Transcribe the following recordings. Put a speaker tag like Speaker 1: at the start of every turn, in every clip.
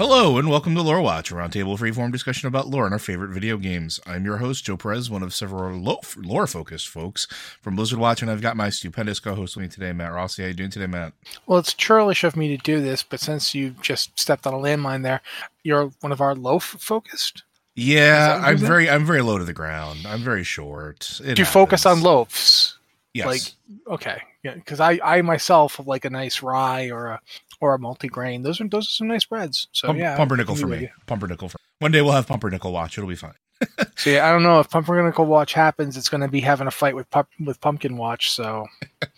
Speaker 1: Hello and welcome to Lore Watch, a roundtable freeform discussion about lore and our favorite video games. I'm your host, Joe Perez, one of several lore focused folks from Blizzard Watch, and I've got my stupendous co host with me today, Matt Rossi. How you doing today, Matt?
Speaker 2: Well, it's churlish of me to do this, but since you just stepped on a landmine there, you're one of our loaf focused?
Speaker 1: Yeah, I'm very I'm very low to the ground. I'm very short. It
Speaker 2: do you
Speaker 1: happens.
Speaker 2: focus on loafs?
Speaker 1: Yes.
Speaker 2: Like okay, yeah, because I I myself like a nice rye or a or a multigrain. Those are those are some nice breads. So
Speaker 1: Pump,
Speaker 2: yeah,
Speaker 1: pumpernickel for me. Pumpernickel for one day we'll have pumpernickel watch. It'll be fine.
Speaker 2: See, I don't know if pumpernickel watch happens. It's going to be having a fight with pup, with pumpkin watch. So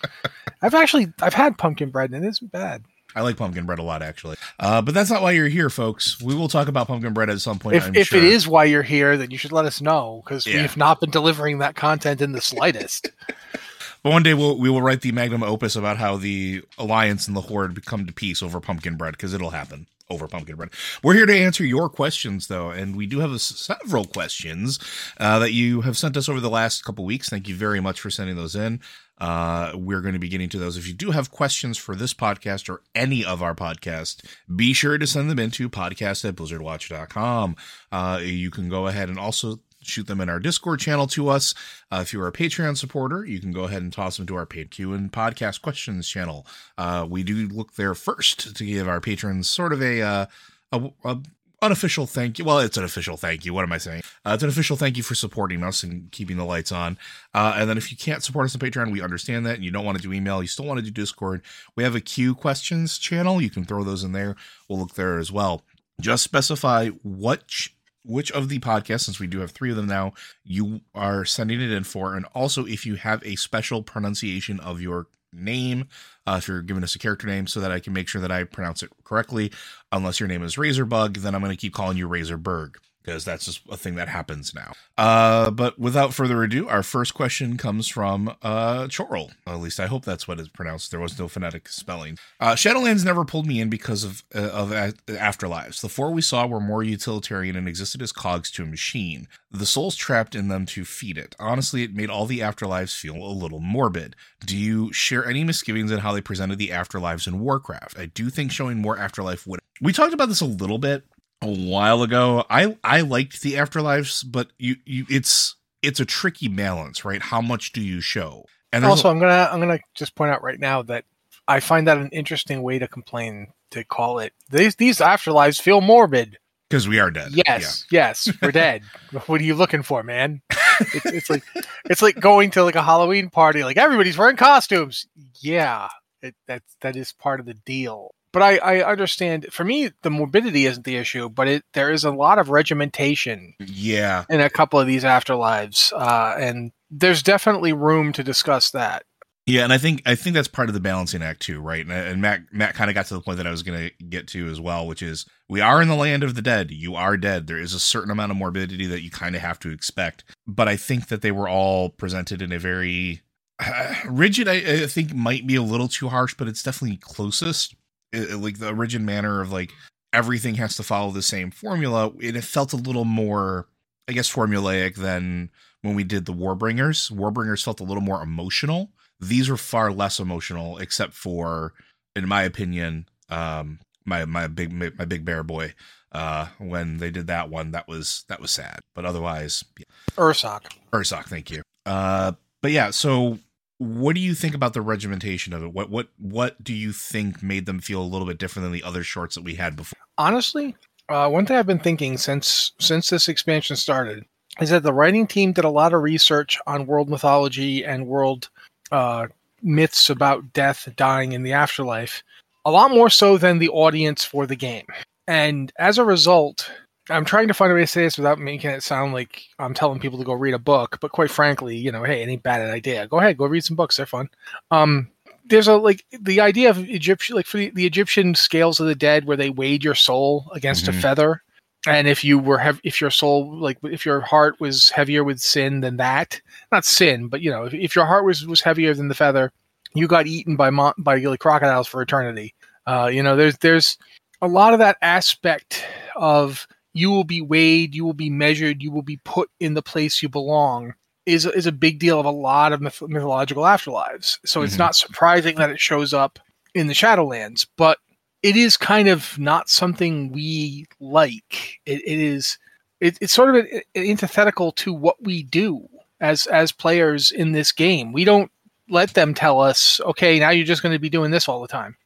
Speaker 2: I've actually I've had pumpkin bread and it isn't bad.
Speaker 1: I like pumpkin bread a lot, actually. Uh, but that's not why you're here, folks. We will talk about pumpkin bread at some point.
Speaker 2: If if
Speaker 1: sure.
Speaker 2: it is why you're here, then you should let us know because
Speaker 1: Yeah.
Speaker 2: we have not been delivering that content in the slightest.
Speaker 1: But one day we'll we will write the magnum opus about how the alliance and the horde come to peace over pumpkin bread because it'll happen over pumpkin bread. We're here to answer your questions though, and we do have a, several questions uh, that you have sent us over the last couple weeks. Thank you very much for sending those in. Uh, we're going to be getting to those. If you do have questions for this podcast or any of our podcasts, be sure to send them into podcast at blizzardwatch.com. Uh, you can go ahead and also shoot them in our Discord channel to us. Uh, if you're a Patreon supporter, you can go ahead and toss them to our paid Q and podcast questions channel. Uh, we do look there first to give our patrons sort of a, uh, a, a unofficial thank you. Well, it's an official thank you. What am I saying? Uh, it's an official thank you for supporting us and keeping the lights on. Uh, and then if you can't support us on Patreon, we understand that and you don't want to do email, you still want to do Discord. We have a Q questions channel. You can throw those in there. We'll look there as well. Just specify what which of the podcasts, since we do have three of them now, you are sending it in for, and also if you have a special pronunciation of your name, uh, if you're giving us a character name, so that I can make sure that I pronounce it correctly. Unless your name is Razorbug, then I'm going to keep calling you Razorberg because that's just a thing that happens now. Uh, but without further ado, our first question comes from uh, Chorl. At least I hope that's what it's pronounced. There was no phonetic spelling. Uh, Shadowlands never pulled me in because of uh, of a- afterlives. The four we saw were more utilitarian and existed as cogs to a machine. The souls trapped in them to feed it. Honestly, it made all the afterlives feel a little morbid. Do you share any misgivings in how they presented the afterlives in Warcraft? I do think showing more afterlife would. We talked about this a little bit a while ago. I I liked the afterlives, but you you it's it's a tricky balance, right? How much do you show? And
Speaker 2: also,
Speaker 1: a-
Speaker 2: I'm gonna I'm gonna just point out right now that I find that an interesting way to complain to call it. These these afterlives feel morbid.
Speaker 1: because we are dead.
Speaker 2: Yes, yes, we're dead. what are you looking for, man? It's, it's like it's like going to like a Halloween party. Like everybody's wearing costumes. Yeah, it, that that is part of the deal. But I, I understand. For me, the morbidity isn't the issue, but it there is a lot of regimentation
Speaker 1: Yeah.
Speaker 2: in a couple of these afterlives, uh, and there's definitely room to discuss that.
Speaker 1: Yeah, and I think I think that's part of the balancing act too, right? And, and Matt Matt kind of got to the point that I was going to get to as well, which is we are in the land of the dead. You are dead. There is a certain amount of morbidity that you kind of have to expect, but I think that they were all presented in a very uh, rigid. I, I, think might be a little too harsh, but it's definitely closest. It, like the rigid manner of like everything has to follow the same formula. It, it felt a little more, I guess, formulaic than when we did the Warbringers. Warbringers felt a little more emotional these were far less emotional, except for, in my opinion, um, my my big my big bear boy. Uh, when they did that one, that was that was sad. But otherwise, yeah.
Speaker 2: Ursoc.
Speaker 1: Ursoc, thank you. Uh, but yeah, so what do you think about the regimentation of it? What what what do you think made them feel a little bit different than the other shorts that we had before?
Speaker 2: Honestly, uh, one thing I've been thinking since since this expansion started is that the writing team did a lot of research on world mythology and world uh, myths about death, dying, in the afterlife, a lot more so than the audience for the game. And as a result, I'm trying to find a way to say this without making it sound like I'm telling people to go read a book. But quite frankly, you know, hey, it ain't bad idea. Go ahead, go read some books. They're fun. Um, there's a like the idea of Egyptian, like for the, the Egyptian scales of the dead, where they weighed your soul against mm-hmm. a feather and if you were have if your soul like if your heart was heavier with sin than that not sin but you know if, if your heart was was heavier than the feather you got eaten by mon- by like, crocodiles for eternity uh, you know there's there's a lot of that aspect of you will be weighed you will be measured you will be put in the place you belong is is a big deal of a lot of myth- mythological afterlives so mm-hmm. it's not surprising that it shows up in the shadowlands but it is kind of not something we like. it, it is it, it's sort of an, antithetical to what we do as as players in this game. We don't let them tell us, okay, now you're just going to be doing this all the time.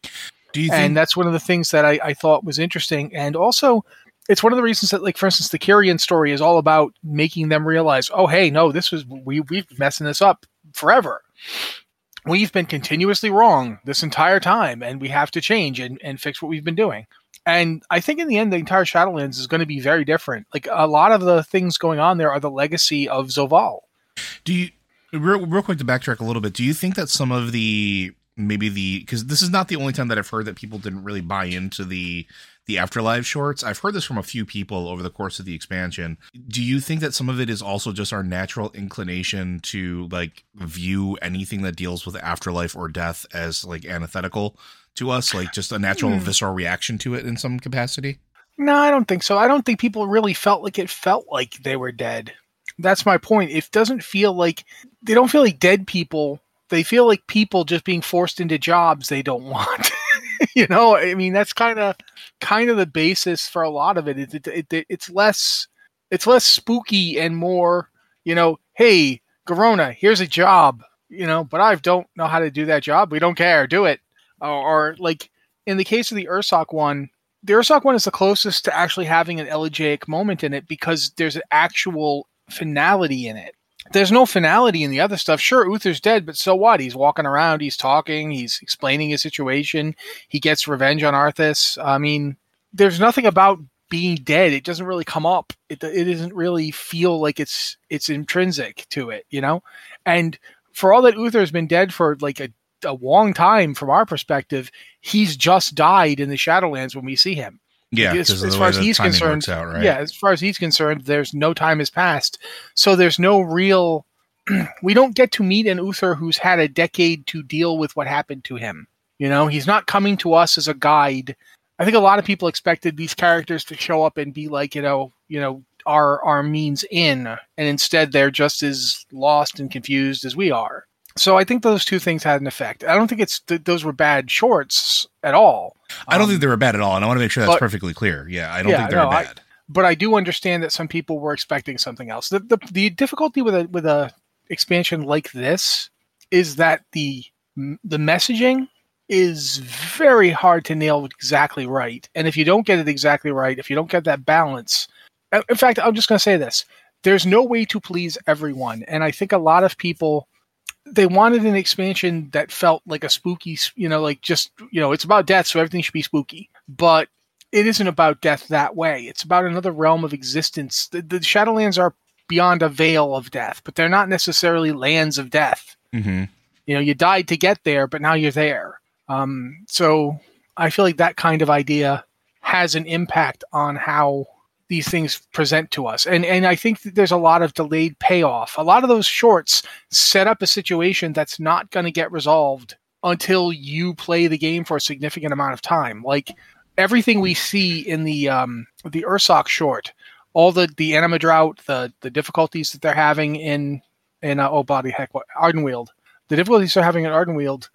Speaker 2: Do you think- and that's one of the things that I, I thought was interesting. And also, it's one of the reasons that, like, for instance, the Kyrian story is all about making them realize, oh, hey, no, this was we we've been messing this up forever we've been continuously wrong this entire time and we have to change and, and fix what we've been doing. And I think in the end, the entire Shadowlands is going to be very different. Like a lot of the things going on there are the legacy of Zovaal.
Speaker 1: Do you, real, real quick to backtrack a little bit, do you think that some of the, maybe the, because this is not the only time that I've heard that people didn't really buy into the the afterlife shorts. I've heard this from a few people over the course of the expansion. Do you think that some of it is also just our natural inclination to like view anything that deals with afterlife or death as like antithetical to us like just a natural hmm. visceral reaction to it in some capacity?
Speaker 2: No i don't think so. I don't think people really felt like it felt like they were dead. That's my point. It doesn't feel like they don't feel like dead people. They feel like people just being forced into jobs they don't want you know, I mean, that's kind of kind of the basis for a lot of it. It, it, it. It's less it's less spooky and more, you know, hey, Garona, here's a job, you know, but I don't know how to do that job. We don't care, do it. Or, or like in the case of the Ursoc one, the Ursoc one is the closest to actually having an elegiac moment in it because there's an actual finality in it there's no finality in the other stuff. Sure, Uther's dead, but so what? He's walking around, he's talking, he's explaining his situation, he gets revenge on Arthas. I mean, there's nothing about being dead. It doesn't really come up. It it doesn't really feel like it's it's intrinsic to it, you know? And for all that Uther has been dead for like a, a long time from our perspective, he's just died in the Shadowlands when we see him.
Speaker 1: Yeah,
Speaker 2: as, as far as he's concerned, out, right? yeah, as far as he's concerned, there's no time has passed, so there's no real. we don't get to meet an Uther who's had a decade to deal with what happened to him. You know, he's not coming to us as a guide. I think a lot of people expected these characters to show up and be like, you know, you know, our our means in, and instead they're just as lost and confused as we are. So I think those two things had an effect. I don't think it's th- those were bad shorts at all.
Speaker 1: I don't um, think they were bad at all, and I want to make sure that's but, perfectly clear. Yeah, I don't yeah, think they no, bad. I,
Speaker 2: but I do understand that some people were expecting something else. The, the the difficulty with a with a expansion like this is that the the messaging is very hard to nail exactly right. And if you don't get it exactly right, if you don't get that balance, uh, in fact, I'm just going to say this: there's no way to please everyone, and I think a lot of people they wanted an expansion that felt like a spooky, you know, like just, you know, it's about death, so everything should be spooky. But it isn't about death that way. It's about another realm of existence. The, the Shadowlands are beyond a veil of death, but they're not necessarily lands of death.
Speaker 1: Mm-hmm.
Speaker 2: You know, you died to get there, but now you're there. Um, so I feel like that kind of idea has an impact on how these things present to us. And and I think there's a lot of delayed payoff. A lot of those shorts set up a situation that's not going to get resolved until you play the game for a significant amount of time. Like everything we see in the um, the Ursoc short, all the the anima drought, the the difficulties that they're having in in uh, oh body heck what Ardenweald, the difficulties they're having in Ardenweald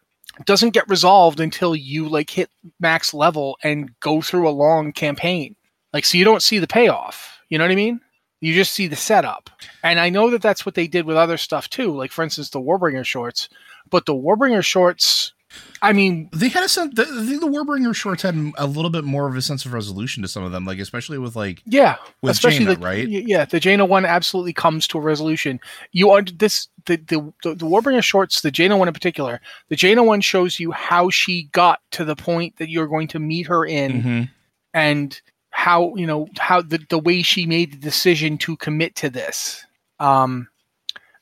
Speaker 2: doesn't get resolved until you like hit max level and go through a long campaign. Like so you don't see the payoff. You know what I mean? You just see the setup. And I know that that's what they did with other stuff too. Like for instance the Warbringer shorts, but the Warbringer shorts I mean,
Speaker 1: they had a sense. I think the Warbringer shorts had a little bit more of a sense of resolution to some of them, like especially with like
Speaker 2: yeah,
Speaker 1: with
Speaker 2: especially
Speaker 1: Jaina,
Speaker 2: the,
Speaker 1: right?
Speaker 2: Yeah, the Jaina one absolutely comes to a resolution. You are this the the the, the Warbringer shorts, the Jaina one in particular. The Jaina one shows you how she got to the point that you're going to meet her in,
Speaker 1: Mhm.
Speaker 2: and how you know how the the way she made the decision to commit to this. Um,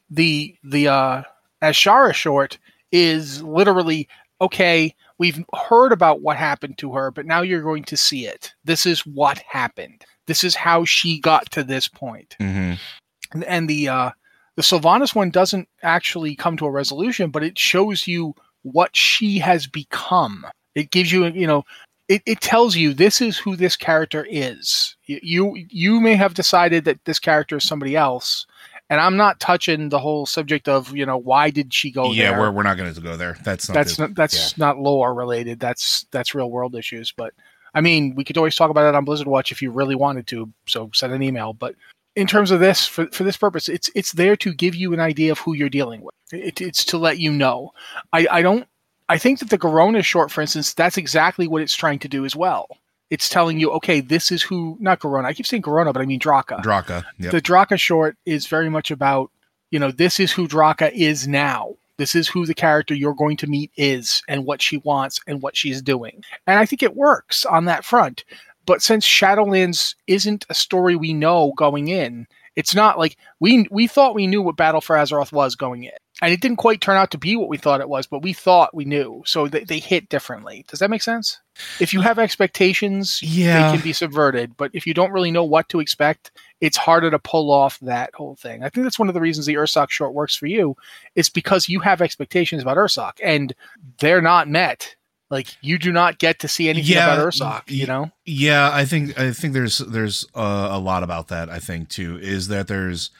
Speaker 2: the the uh Azshara short is literally okay. We've heard about what happened to her, but now you're going to see it. This is what happened. This is how she got to this point.
Speaker 1: Mhm.
Speaker 2: And, and the uh, the Sylvanas one doesn't actually come to a resolution, but it shows you what she has become. It gives you, you know, it, it tells you this is who this character is. You, you may have decided that this character is somebody else, and I'm not touching the whole subject of you know why did she go
Speaker 1: yeah,
Speaker 2: there.
Speaker 1: we're we're not going to go there. That's not.
Speaker 2: that's
Speaker 1: the-
Speaker 2: not that's not lore related. That's that's real world issues. But I mean, we could always talk about it on Blizzard Watch if you really wanted to. So send an email. But in terms of this, for for this purpose, it's it's there to give you an idea of who you're dealing with. It, it's to let you know. I I don't. I think that the Garona short, for instance, that's exactly what it's trying to do as well. It's telling you, okay, this is who. Not Garona. I keep saying Garona, but I mean Draka.
Speaker 1: Draka. Yep.
Speaker 2: The Draka short is very much about, you know, this is who Draka is now. This is who the character you're going to meet is and what she wants and what she's doing. And I think it works on that front. But since Shadowlands isn't a story we know going in, it's not like we we thought we knew what Battle for Azeroth was going in. And it didn't quite turn out to be what we thought it was, but we thought we knew. So they, they hit differently. Does that make sense? If you have expectations,
Speaker 1: Yeah.
Speaker 2: they can be subverted. But if you don't really know what to expect, it's harder to pull off that whole thing. I think that's one of the reasons the Ursoc short works for you. Is because you have expectations about Ursoc and they're not met. Like you do not get to see anything
Speaker 1: Yeah,
Speaker 2: about Ursoc. You know,
Speaker 1: Yeah, I think I think there's there's uh, a lot about that. I think too is that there's.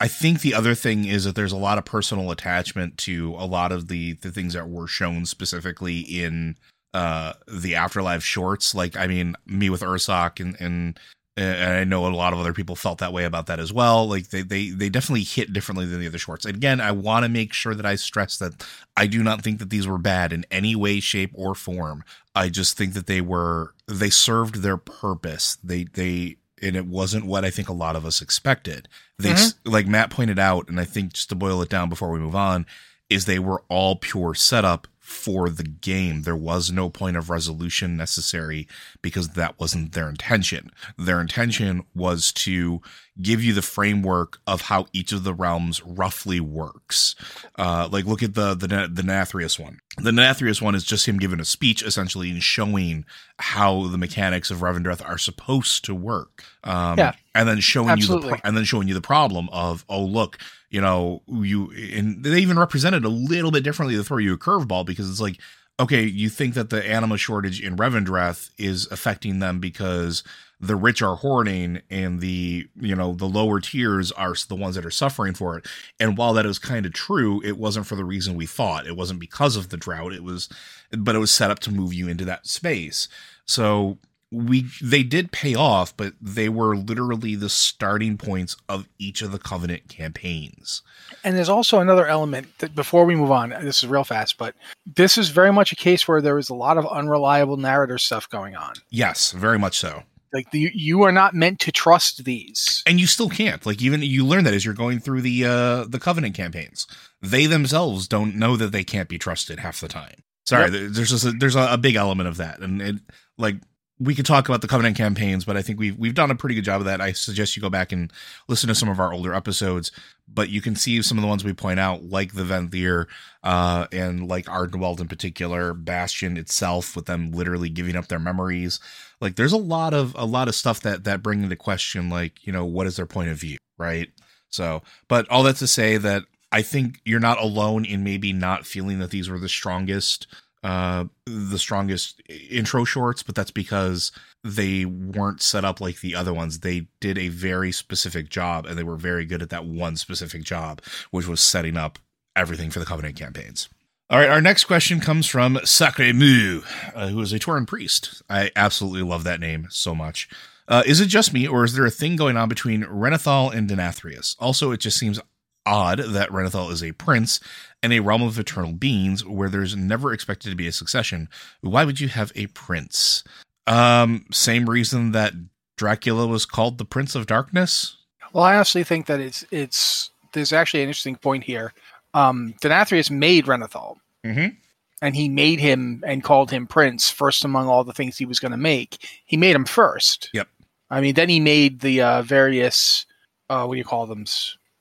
Speaker 1: I think the other thing is that there's a lot of personal attachment to a lot of the the things that were shown specifically in uh the afterlife shorts. Like I mean, me with Ursoc and and and I know a lot of other people felt that way about that as well. Like they they they definitely hit differently than the other shorts. And again, I want to make sure that I stress that I do not think that these were bad in any way, shape, or form. I just think that they were they served their purpose. They they and it wasn't what I think a lot of us expected. They mm-hmm. s like Matt pointed out, and I think just to boil it down before we move on, is they were all pure setup for the game. There was no point of resolution necessary because that wasn't their intention. Their intention was to give you the framework of how each of the realms roughly works. Uh, like look at the the the Nathrius one. The Nathrius one is just him giving a speech essentially and showing how the mechanics of Revendreth are supposed to work. Um,
Speaker 2: Yeah.
Speaker 1: and then showing you the pro- and then showing you the problem of oh look you know you and they even represented a little bit differently to throw you a curveball because it's like okay you think that the anima shortage in Revendreth is affecting them because the rich are hoarding and the you know the lower tiers are the ones that are suffering for it. And while that is kind of true it wasn't for the reason we thought. It wasn't because of the drought. It was but it was set up to move you into that space. So we they did pay off but they were literally the starting points of each of the covenant campaigns.
Speaker 2: And there's also another element that before we move on, this is real fast, but this is very much a case where there was a lot of unreliable narrator stuff going on.
Speaker 1: yes very much so
Speaker 2: Like the, you are not meant to trust these.
Speaker 1: and you still can't like even you learn that as you're going through the uh the covenant campaigns they themselves don't know that they can't be trusted half the time sorry
Speaker 2: Yep.
Speaker 1: there's just a, there's a, a big element of that and it like we could talk about the Covenant campaigns, but I think we've we've done a pretty good job of that. I suggest you go back and listen to some of our older episodes, but you can see some of the ones we point out, like the Venthyr, uh, and like Ardenweald in particular, Bastion itself, with them literally giving up their memories. Like, there's a lot of a lot of stuff that that bring into question, like you know, what is their point of view, right? So, but all that to say that I think you're not alone in maybe not feeling that these were the strongest uh the strongest intro shorts but that's because they weren't set up like the other ones they did a very specific job and they were very good at that one specific job which was setting up everything for the covenant campaigns all right our next question comes from sacre mu uh, who is a Tauren priest i absolutely love that name so much uh, is it just me, or is there a thing going on between Renathal and Denathrius? Also, it just seems odd that Renathal is a prince in a realm of eternal beings where there's never expected to be a succession. Why would you have a prince? Um, same reason that Dracula was called the Prince of Darkness.
Speaker 2: Well, I honestly think that it's it's there's actually an interesting point here. Um, Denathrius made Renathal,
Speaker 1: mm-hmm.
Speaker 2: and he made him and called him Prince first among all the things he was going to make. He made him first.
Speaker 1: Yep.
Speaker 2: I mean, then he made the uh, various uh, what do you call them?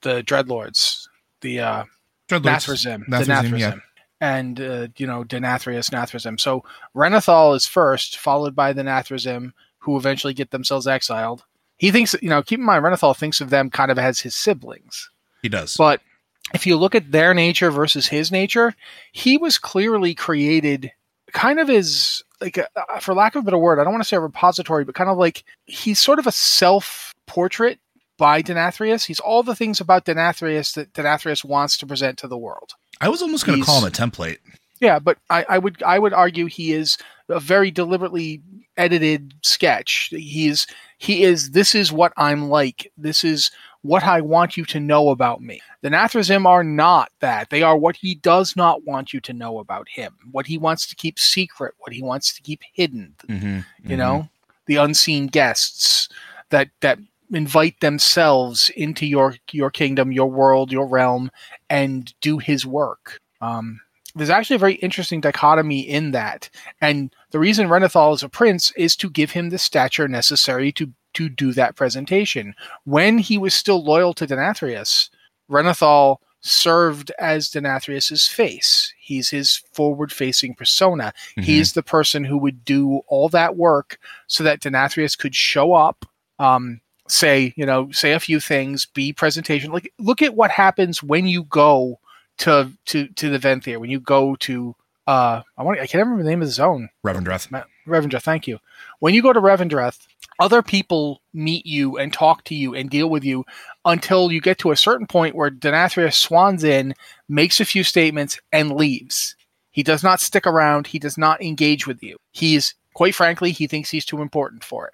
Speaker 2: The Dreadlords, the uh, Nathrezim, the Nathrezim, yeah. and uh, you know Denathrius, Nathrezim. So Renathal is first, followed by the Nathrezim, who eventually get themselves exiled. He thinks, you know, keep in mind, Renathal thinks of them kind of as his siblings.
Speaker 1: He does,
Speaker 2: but if you look at their nature versus his nature, he was clearly created kind of as like a, for lack of a better word, I don't want to say a repository, but kind of like he's sort of a self portrait by Denathrius. He's all the things about Denathrius that Denathrius wants to present to the world.
Speaker 1: I was almost going to call him a template.
Speaker 2: Yeah, but I, I, would I would argue he is a very deliberately edited sketch. He's he is this is what I'm like. This is what I want you to know about me. The Nathrezim are not that. They are what he does not want you to know about him. What he wants to keep secret. What he wants to keep hidden.
Speaker 1: Mm-hmm,
Speaker 2: you
Speaker 1: mm-hmm.
Speaker 2: know, the unseen guests that that invite themselves into your your kingdom, your world, your realm, and do his work. Um, there's actually a very interesting dichotomy in that, and the reason Renathal is a prince is to give him the stature necessary to to do that presentation. When he was still loyal to Denathrius, Renathal served as Denathrius's face. He's his forward-facing persona. Mm-hmm. He's the person who would do all that work so that Denathrius could show up, um, say, you know, say a few things, be presentation. Like, look at what happens when you go to to to the Venthyr. When you go to, uh, I want, I can't remember the name of the zone.
Speaker 1: Revendreth.
Speaker 2: Revendreth. Thank you. When you go to Revendreth, other people meet you and talk to you and deal with you until you get to a certain point where Denathrius swans in, makes a few statements, and leaves. He does not stick around. He does not engage with you. He's, quite frankly, he thinks he's too important for it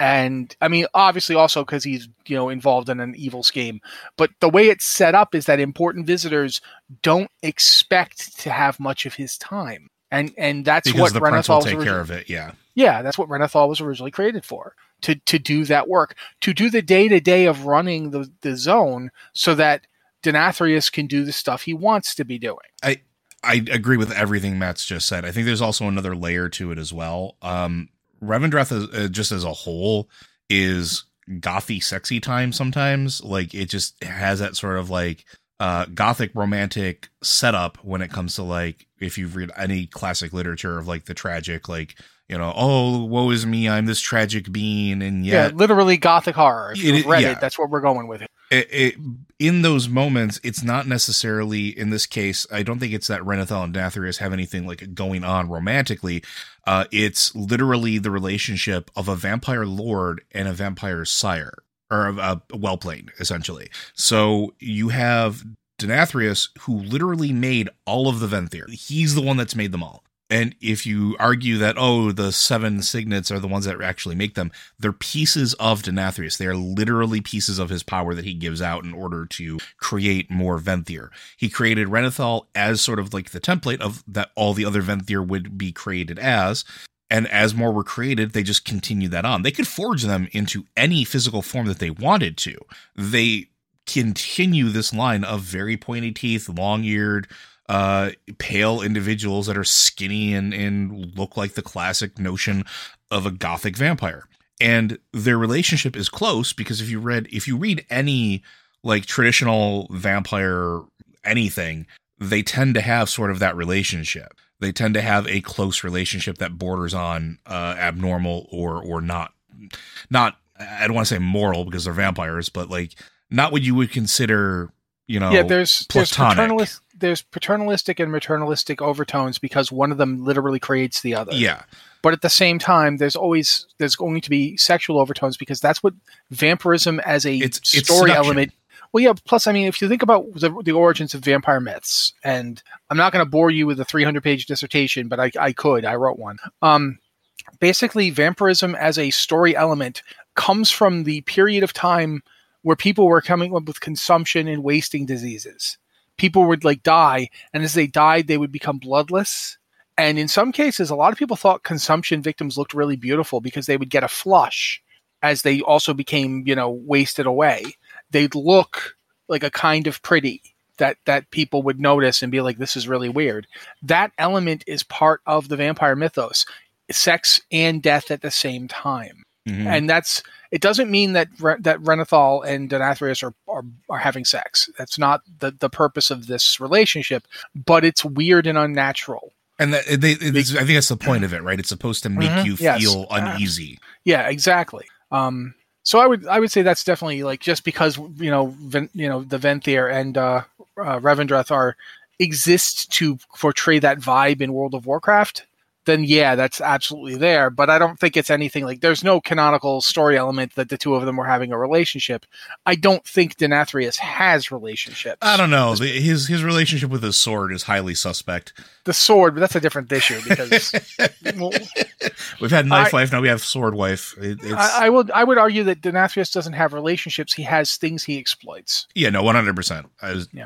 Speaker 2: and I mean, obviously, also because he's you know involved in an evil scheme. But the way it's set up is that important visitors don't expect to have much of his time, and and that's
Speaker 1: because
Speaker 2: what Renathal
Speaker 1: take care of it. Yeah,
Speaker 2: yeah, that's what Renathal was originally created for to to do that work, to do the day to day of running the the zone, so that Denathrius can do the stuff he wants to be doing.
Speaker 1: I I agree with everything Matt's just said. I think there's also another layer to it as well. Um, Revendreth is, uh, just as a whole is gothy sexy time sometimes like it just has that sort of like uh gothic romantic setup when it comes to like if you've read any classic literature of like the tragic like you know oh woe is me i'm this tragic being and yet
Speaker 2: yeah literally gothic horror if you've
Speaker 1: It-
Speaker 2: read
Speaker 1: yeah.
Speaker 2: it that's what we're going with it
Speaker 1: it, it, in those moments, it's not necessarily in this case. I don't think it's that Renathal and Dathrius have anything like going on romantically. Uh, it's literally the relationship of a vampire lord and a vampire sire, or a, a wellplane, essentially. So you have Denathrius, who literally made all of the Venthyr. He's the one that's made them all. And if you argue that, oh, the seven signets are the ones that actually make them, they're pieces of Denathrius. They are literally pieces of his power that he gives out in order to create more Venthyr. He created Renathal as sort of like the template of that all the other Venthyr would be created as. And as more were created, they just continued that on. They could forge them into any physical form that they wanted to. They continue this line of very pointy teeth, long eared, uh, pale individuals that are skinny and, and look like the classic notion of a gothic vampire. And their relationship is close because if you read if you read any like traditional vampire anything, they tend to have sort of that relationship. They tend to have a close relationship that borders on uh, abnormal or or not not I don't want to say moral because they're vampires, but like not what you would consider, you know,
Speaker 2: yeah, there's there's, paternalist, there's paternalistic and maternalistic overtones because one of them literally creates the other.
Speaker 1: yeah,
Speaker 2: But at the same time, there's always there's going to be sexual overtones because that's what vampirism as a
Speaker 1: It's- it's
Speaker 2: story
Speaker 1: seduction.
Speaker 2: element. Well, yeah. Plus, I mean, if you think about the, the origins of vampire myths, and I'm not going to bore you with a 300 page dissertation, but I, I could. I wrote one. Um, basically, vampirism as a story element comes from the period of time where people were coming up with consumption and wasting diseases. People would like die, and as they died, they would become bloodless. And in some cases, a lot of people thought consumption victims looked really beautiful because they would get a flush as they also became, you know, wasted away. They'd look like a kind of pretty that that people would notice and be like, "This is really weird." That element is part of the vampire mythos: sex and death at the same time
Speaker 1: Mhm.
Speaker 2: and that's it doesn't mean that Re- that Renathal and Denathrius are, are are having sex. That's not the the purpose of this relationship, but it's weird and unnatural.
Speaker 1: and that, they, it's, I think that's the point of it, right? It's supposed to make
Speaker 2: Mhm,
Speaker 1: you
Speaker 2: yes.
Speaker 1: feel uneasy.
Speaker 2: Yeah, exactly. Um, so I would I would say that's definitely like just because you know Ven, you know the Venthyr and uh, uh, Revendreth are exist to portray that vibe in World of Warcraft. Then yeah, that's absolutely there. But I don't think it's anything like there's no canonical story element that the two of them were having a relationship. I don't think Denathrius has relationships.
Speaker 1: I don't know. The, his his relationship with his sword is highly suspect.
Speaker 2: the sword, but that's a different issue because well,
Speaker 1: We've had knife
Speaker 2: I-
Speaker 1: wife, now we have sword wife. It, it's,
Speaker 2: I, I would I would argue that Denathrius doesn't have relationships. He has things he exploits.
Speaker 1: yeah, no, one hundred percent.
Speaker 2: Yeah.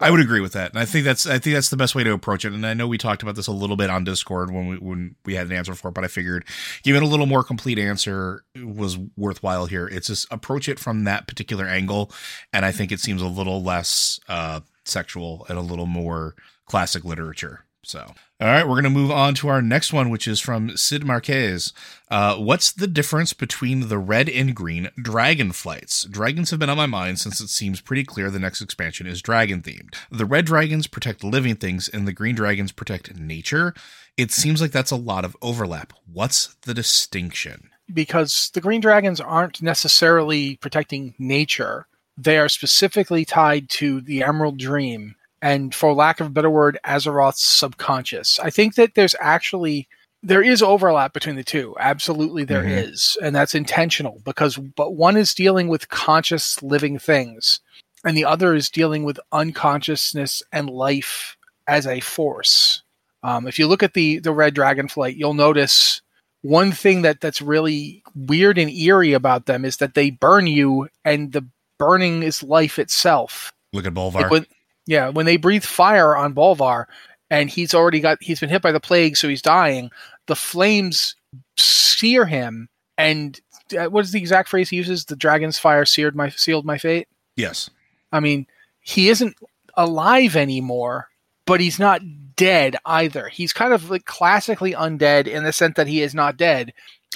Speaker 1: I would agree with that, and I think that's I think that's the best way to approach it. And I know we talked about this a little bit on Discord when we when we had an answer for it, but I figured giving a little more complete answer was worthwhile here. It's just approach it from that particular angle, and I think it seems a little less uh, sexual and a little more classic literature. So, all right, we're going to move on to our next one, which is from Sid Marquez. Uh, what's the difference between the red and green dragon flights? Dragons have been on my mind since it seems pretty clear the next expansion is dragon themed. The red dragons protect living things, and the green dragons protect nature. It seems like that's a lot of overlap. What's the distinction?
Speaker 2: because the green dragons aren't necessarily protecting nature. They are specifically tied to the Emerald Dream and, for lack of a better word, Azeroth's subconscious. I think that there's actually there is overlap between the two. Absolutely, there is,
Speaker 1: Mhm.
Speaker 2: and that's intentional because but one is dealing with conscious living things, and the other is dealing with unconsciousness and life as a force. Um, if you look at the the red dragonflight, you'll notice one thing that that's really weird and eerie about them is that they burn you and the burning is life itself
Speaker 1: Look at Bolvar.
Speaker 2: like when, yeah when they breathe fire on bolvar and he's already got he's been hit by the plague so he's dying the flames sear him and uh, what is the exact phrase he uses the dragon's fire seared my sealed my fate
Speaker 1: yes.
Speaker 2: I mean, he isn't alive anymore, but he's not dead either. He's kind of like classically undead in the sense that he is not dead,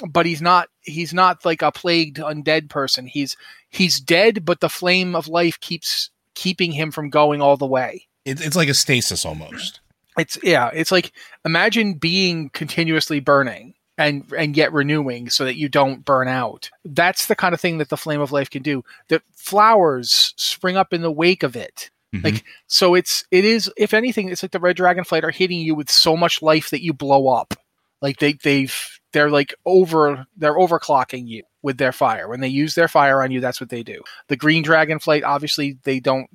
Speaker 2: but he's not he's not like a plagued undead person. He's he's dead, but the flame of life keeps keeping him from going all the way.
Speaker 1: It, it's like a stasis almost.
Speaker 2: It's yeah, it's like imagine being continuously burning and and yet renewing so that you don't burn out. That's the kind of thing that the flame of life can do. That flowers spring up in the wake of it.
Speaker 1: Mhm.
Speaker 2: Like so it's it is if anything it's like the red dragonflight are hitting you with so much life that you blow up. Like they they've they're like over they're overclocking you with their fire. When they use their fire on you, that's what they do. The green dragonflight obviously they don't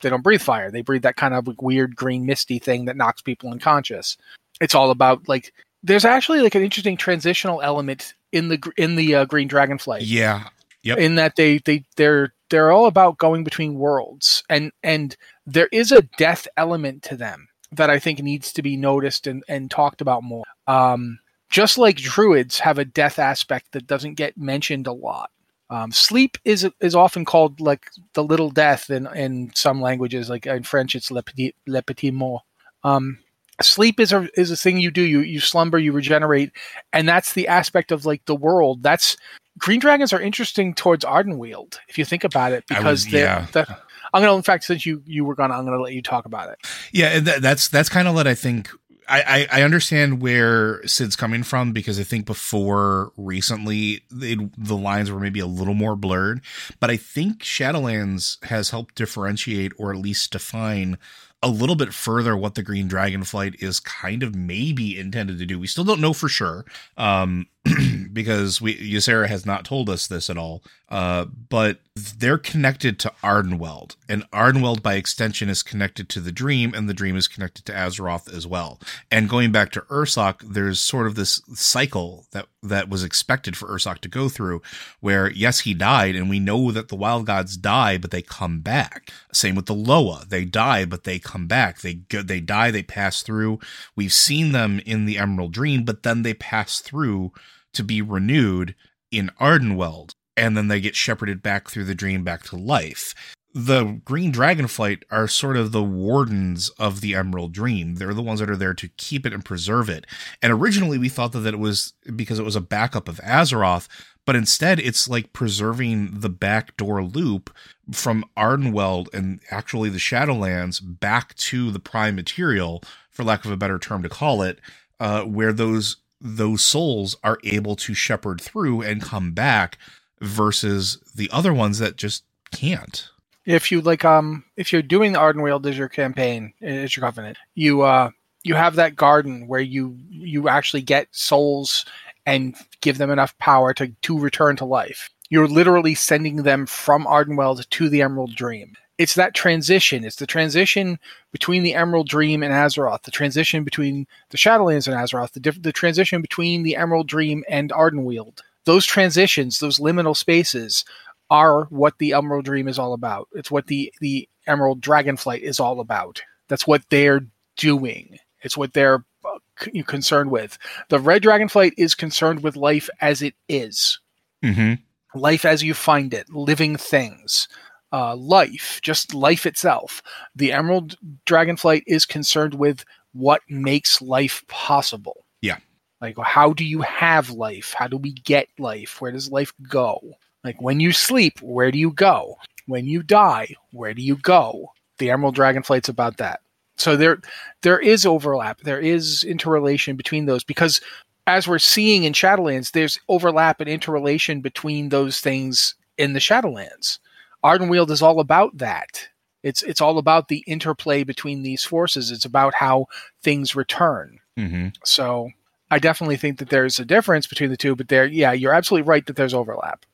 Speaker 2: they don't breathe fire. They breathe that kind of weird green misty thing that knocks people unconscious. It's all about like there's actually like an interesting transitional element in the in the uh, green dragonflight
Speaker 1: yeah. Yep.
Speaker 2: in that they they they're they're all about going between worlds and and there is a death element to them that I think needs to be noticed and, and talked about more. Um, just like druids have a death aspect that doesn't get mentioned a lot. Um, sleep is is often called like the little death in in some languages, like in French it's le petit, le petit mort. Um, sleep is a is a thing you do. You you slumber, you regenerate, and that's the aspect of like the world. That's green dragons are interesting towards Ardenweald if you think about it, because they're.
Speaker 1: yeah.
Speaker 2: the- I'm gonna, in fact, since you you were gonna, I'm gonna let you talk about it.
Speaker 1: Yeah, th- that's that's kind of what I think. I, I understand where Sid's coming from because I think before recently it, the lines were maybe a little more blurred, but I think Shadowlands has helped differentiate or at least define a little bit further what the Green Dragonflight is kind of maybe intended to do. We still don't know for sure, um, because we Ysera has not told us this at all. Uh, but they're connected to Ardenweald, and Ardenweald by extension is connected to the Dream, and the Dream is connected to Azeroth as well. And going back to Ursoc, there's sort of this cycle that that was expected for Ursoc to go through, where yes, he died, and we know that the Wild Gods die, but they come back. Same with the Loa, they die, but they come back. They go, they die, they pass through. We've seen them in the Emerald Dream, but then they pass through to be renewed in Ardenweald, and then they get shepherded back through the dream back to life. The Green Dragonflight are sort of the wardens of the Emerald Dream. They're the ones that are there to keep it and preserve it. And originally we thought that, it was because it was a backup of Azeroth, but instead it's like preserving the backdoor loop from Ardenweald and actually the Shadowlands back to the prime material, for lack of a better term to call it, uh, where those those souls are able to shepherd through and come back versus the other ones that just can't.
Speaker 2: If you like um if you're doing the Ardenweald as your campaign as your covenant, you uh you have that garden where you you actually get souls and give them enough power to to return to life. You're literally sending them from Ardenweald to the Emerald Dream. It's that transition. It's the transition between the Emerald Dream and Azeroth, the transition between the Shadowlands and Azeroth, the diff- the transition between the Emerald Dream and Ardenweald. Those transitions, those liminal spaces, are what the Emerald Dream is all about. It's what the the Emerald Dragonflight is all about. That's what they're doing. It's what they're uh, concerned with. The Red Dragonflight is concerned with life as it is,
Speaker 1: Mm-hmm.
Speaker 2: life as you find it, living things, uh, life, just life itself. The Emerald Dragonflight is concerned with what makes life possible.
Speaker 1: Yeah.
Speaker 2: Like, how do you have life? How do we get life? Where does life go? Like, when you sleep, where do you go? When you die, where do you go? The Emerald Dragonflight's about that. So there, there is overlap. There is interrelation between those because, as we're seeing in Shadowlands, there's overlap and interrelation between those things in the Shadowlands. Ardenweald is all about that. It's it's all about the interplay between these forces. It's about how things return.
Speaker 1: Mm-hmm.
Speaker 2: So I definitely think that there's a difference between the two, but there, yeah, you're absolutely right that there's overlap.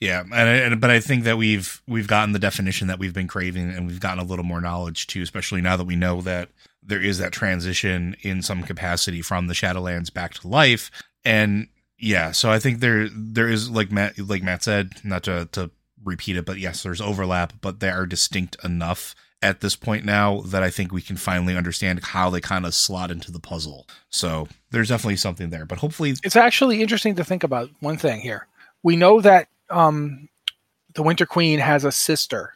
Speaker 1: Yeah, and, and but I think that we've we've gotten the definition that we've been craving, and we've gotten a little more knowledge too, especially now that we know that there is that transition in some capacity from the Shadowlands back to life, and yeah, so I think there there is like Matt like Matt said, not to to repeat it, but yes, there's overlap, but they are distinct enough at this point now that I think we can finally understand how they kind of slot into the puzzle. So there's definitely something there, but hopefully,
Speaker 2: It's actually interesting to think about one thing here. We know that um, the Winter Queen has a sister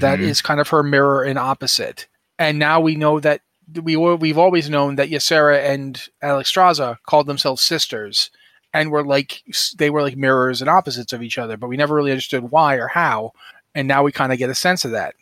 Speaker 2: that
Speaker 1: Mhm.
Speaker 2: is kind of her mirror and opposite, and now we know that we we've always known that Ysera and Alexstrasza called themselves sisters, and were like they were like mirrors and opposites of each other, but we never really understood why or how, and now we kind of get a sense of that.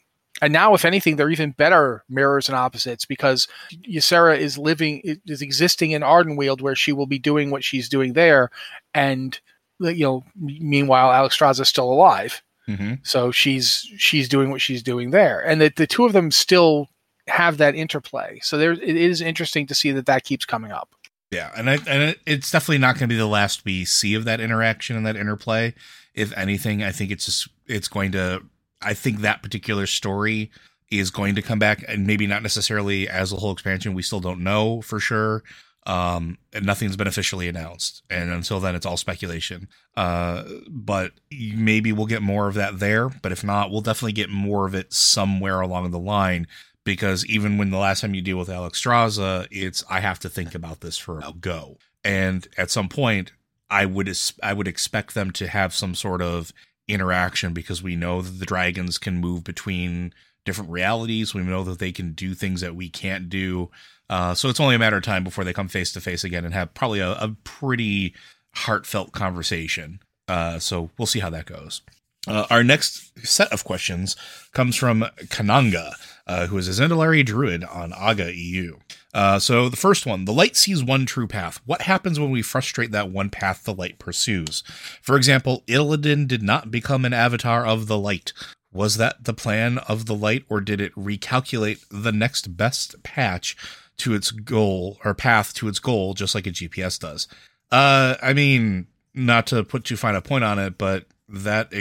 Speaker 2: And now, if anything, they're even better mirrors and opposites because Ysera is living, is existing in Ardenweald, where she will be doing what she's doing there, and you know, meanwhile, Alexstrasza is still alive,
Speaker 1: Mhm.
Speaker 2: so she's she's doing what she's doing there, and that the two of them still have that interplay. So there, it is interesting to see that that keeps coming up.
Speaker 1: Yeah, and I, and it's definitely not going to be the last we see of that interaction and that interplay. If anything, I think it's just it's going to. I think that particular story is going to come back, and maybe not necessarily as a whole expansion. We still don't know for sure. Um, and nothing's been officially announced, and until then, it's all speculation. Uh, but maybe we'll get more of that there. But if not, we'll definitely get more of it somewhere along the line because even when the last time you deal with Alexstrasza, it's I have to think about this for a go. And at some point, I would I would expect them to have some sort of interaction because we know that the dragons can move between different realities. We know that they can do things that we can't do. Uh, so it's only a matter of time before they come face to face again and have probably a, a pretty heartfelt conversation. Uh, so we'll see how that goes. Uh, our next set of questions comes from Kananga, uh, who is a Zandalari druid on Aggra EU. Uh, so the first one, the light sees one true path. What happens when we frustrate that one path the light pursues? For example, Illidan did not become an avatar of the light. Was that the plan of the light, or did it recalculate the next best patch to its goal or path to its goal, just like a GPS does? Uh, I mean, not to put too fine a point on it, but that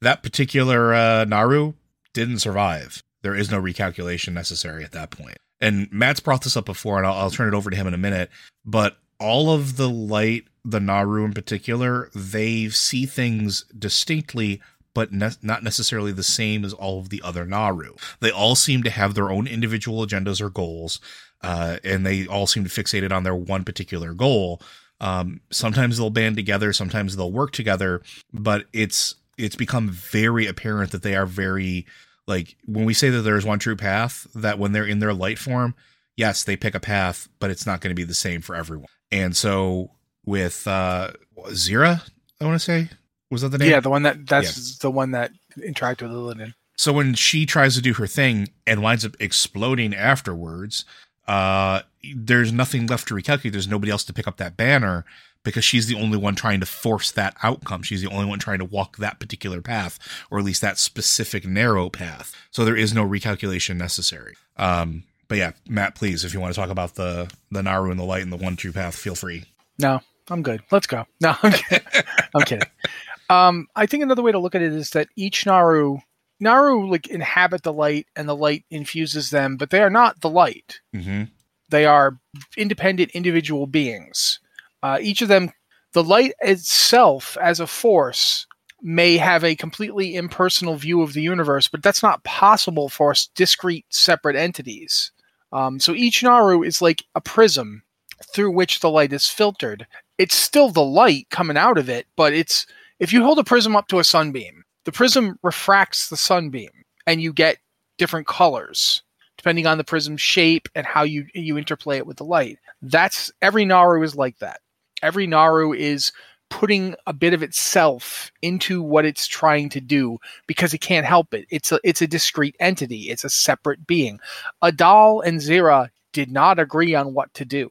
Speaker 1: that particular uh, Naaru didn't survive. There is no recalculation necessary at that point. point and Matt's brought this up before, and I'll, I'll turn it over to him in a minute. But all of the light, the Naaru in particular, they see things distinctly, but ne- not necessarily the same as all of the other Naaru. They all seem to have their own individual agendas or goals, uh, and they all seem to fixate it on their one particular goal. Um, sometimes they'll band together, sometimes they'll work together, but it's it's become very apparent that they are very like when we say that there's one true path, that when they're in their light form, yes, they pick a path, but it's not going to be the same for everyone. And so with uh Xe'ra, I want to say, was that the name?
Speaker 2: Yeah, the one that that's the one that interacted with Illidan.
Speaker 1: So when she tries to do her thing and winds up exploding afterwards, uh, there's nothing left to recalculate. There's nobody else to pick up that banner because she's the only one trying to force that outcome. She's the only one trying to walk that particular path, or at least that specific narrow path. So there is no recalculation necessary. Um, but yeah, Matt, please, if you want to talk about the the Naaru and the light and the one true path, feel free.
Speaker 2: No, I'm good. Let's go. No, I'm kidding. I'm kidding. Um, I think another way to look at it is that each Naaru Naaru like inhabit the light and the light infuses them, but they are not the light.
Speaker 1: Mm-hmm.
Speaker 2: They are independent individual beings. Uh, each of them, the light itself as a force may have a completely impersonal view of the universe, but that's not possible for discrete, separate entities. Um, so each Naaru is like a prism through which the light is filtered. It's still the light coming out of it, but it's if you hold a prism up to a sunbeam, the prism refracts the sunbeam, and you get different colors depending on the prism shape and how you you interplay it with the light. That's every Naaru is like that every Naaru is putting a bit of itself into what it's trying to do because it can't help it. It's a it's a discrete entity. It's a separate being. Adal and Xe'ra did not agree on what to do.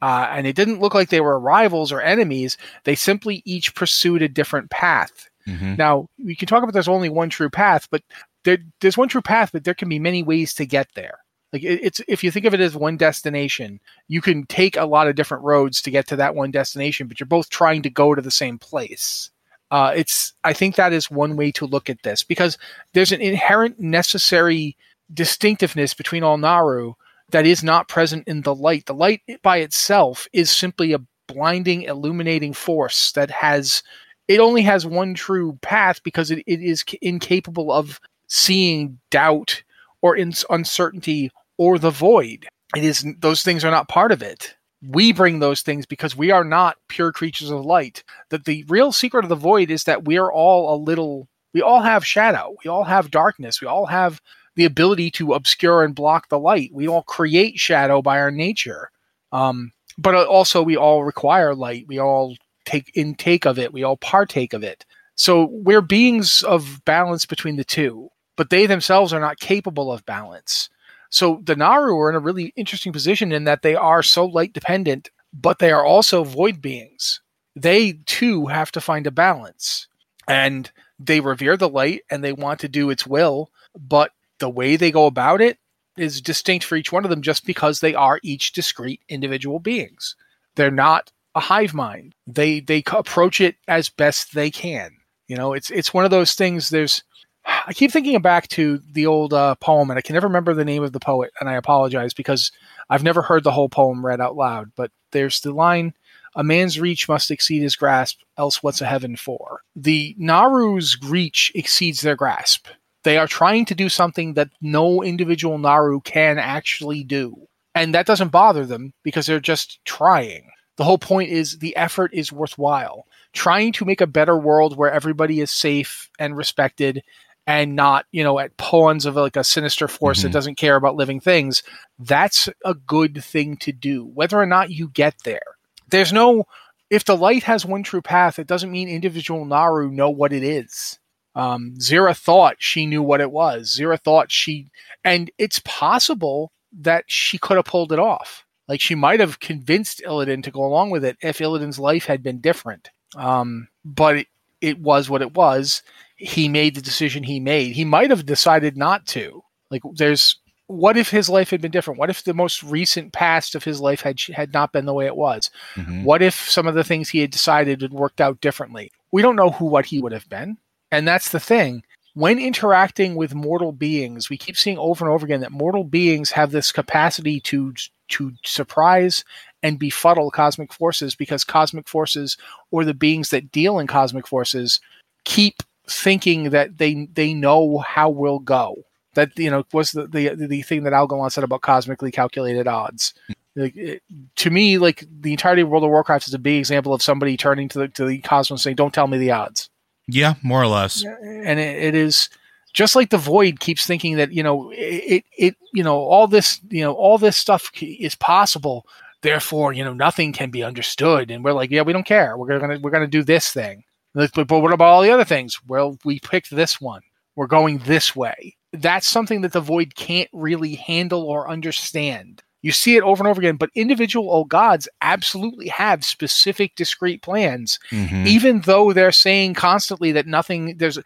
Speaker 2: Uh, and it didn't look like they were rivals or enemies. They simply each pursued a different path. Mm-hmm. Now, we can talk about there's only one true path, but there, there's one true path, but there can be many ways to get there. Like it's if you think of it as one destination, you can take a lot of different roads to get to that one destination, but you're both trying to go to the same place. Uh, it's I think that is one way to look at this because there's an inherent necessary distinctiveness between all Naaru that is not present in the light. The light by itself is simply a blinding, illuminating force that has it only has one true path because it, it is incapable of seeing doubt or in uncertainty or the void. It is those things are not part of it. We bring those things because we are not pure creatures of light. That the real secret of the void is that we are all a little we all have shadow. We all have darkness. We all have the ability to obscure and block the light. We all create shadow by our nature. Um, but also we all require light. We all take intake of it. We all partake of it. So we're beings of balance between the two, but they themselves are not capable of balance. So the Naaru are in a really interesting position in that they are so light dependent, but they are also void beings. They too have to find a balance. And they revere the light and they want to do its will, but the way they go about it is distinct for each one of them just because they are each discrete individual beings. They're not a hive mind. They they approach it as best they can. You know, it's it's one of those things there's I keep thinking back to the old uh, poem, and I can never remember the name of the poet, and I apologize because I've never heard the whole poem read out loud. But there's the line, "A man's reach must exceed his grasp, else what's a heaven for?" The Naaru's reach exceeds their grasp. They are trying to do something that no individual Naaru can actually do, and that doesn't bother them because they're just trying. The whole point is the effort is worthwhile. Trying to make a better world where everybody is safe and respected and not, you know, at pawns of like a sinister force
Speaker 1: Mhm.
Speaker 2: that doesn't care about living things, that's a good thing to do, whether or not you get there. There's no, if the light has one true path, it doesn't mean individual Naaru know what it is. Um, Xe'ra thought she knew what it was. Xe'ra thought she, and it's possible that she could have pulled it off. Like she might have convinced Illidan to go along with it if Illidan's life had been different. Um, but it, it was what it was. He made the decision he made. He might have decided not to. Like there's what if his life had been different? What if the most recent past of his life had had not been the way it was?
Speaker 1: Mhm.
Speaker 2: What if some of the things he had decided had worked out differently? We don't know who what he would have been. And that's the thing. When interacting with mortal beings, we keep seeing over and over again that mortal beings have this capacity to to surprise and befuddle cosmic forces because cosmic forces or the beings that deal in cosmic forces keep thinking that they they know how we'll go. That you know was the the, the thing that Algalon said about cosmically calculated odds. Like, it, to me, like the entirety of World of Warcraft is a big example of somebody turning to the to the cosmos saying, "Don't tell me the odds."
Speaker 1: Yeah, more or less.
Speaker 2: and it, it is just like the void keeps thinking that you know it, it you know all this you know all this stuff is possible. Therefore you know nothing can be understood. And we're like yeah we don't care. We're gonna we're gonna do this thing. But, but what about all the other things? Well we picked this one. We're going this way. That's something that the void can't really handle or understand. You see it over and over again but individual old gods absolutely have specific discrete plans.
Speaker 1: Mhm.
Speaker 2: even though they're saying constantly that nothing there's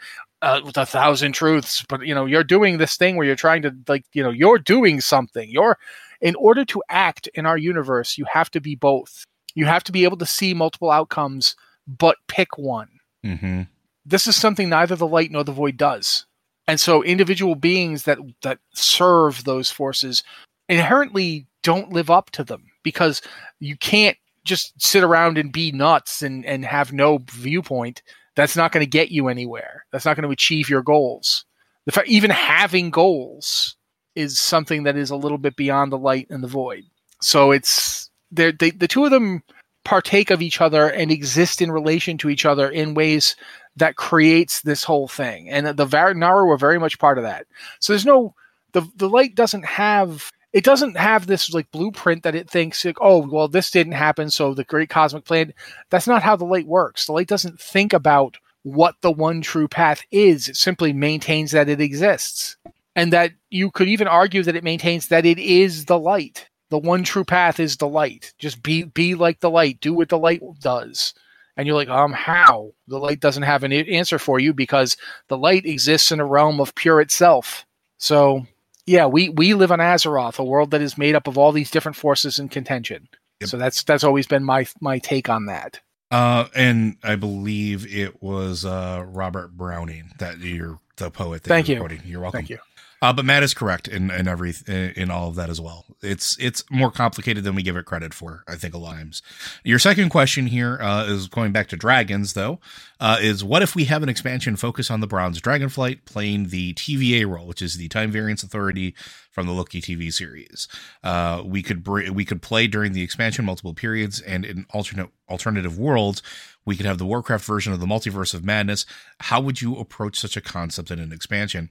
Speaker 2: uh, with a thousand truths but you know you're doing this thing where you're trying to like you know you're doing something. You're in order to act in our universe you have to be both. You have to be able to see multiple outcomes but pick one.
Speaker 1: Mhm.
Speaker 2: this is something neither the light nor the void does. And so individual beings that that serve those forces inherently don't live up to them because you can't just sit around and be nuts and and have no viewpoint that's not going to get you anywhere that's not going to achieve your goals the fact even having goals is something that is a little bit beyond the light and the void so it's they're, the two of them partake of each other and exist in relation to each other in ways that creates this whole thing. And the Var- Naaru are very much part of that. So there's no the the light doesn't have it doesn't have this like blueprint that it thinks like, oh well this didn't happen so the great cosmic plan. That's not how the light works. The light doesn't think about what the one true path is. It simply maintains that it exists. And that you could even argue that it maintains that it is the light. The one true path is the light. Just be be like the light. Do what the light does. And you're like um how? The light doesn't have an answer for you because the light exists in a realm of pure itself. So yeah we we live on azeroth a world that is made up of all these different forces in contention
Speaker 1: Yep.
Speaker 2: so that's that's always been my my take on that
Speaker 1: Uh, and I believe it was uh, Robert Browning that you're the poet. That
Speaker 2: Thank
Speaker 1: you're
Speaker 2: you.
Speaker 1: quoting. You're welcome.
Speaker 2: thank you
Speaker 1: Uh, but Matt is correct in in every in all of that as well. It's it's more complicated than we give it credit for. I think a lot of times. Your second question here uh, is going back to dragons, though. Uh, is what if we have an expansion focus on the Bronze Dragonflight playing the TVA role, which is the Time Variance Authority from the Loki TV series? Uh, we could br- we could play during the expansion multiple periods, and in alternate alternative worlds, we could have the Warcraft version of the Multiverse of Madness. How would you approach such a concept in an expansion?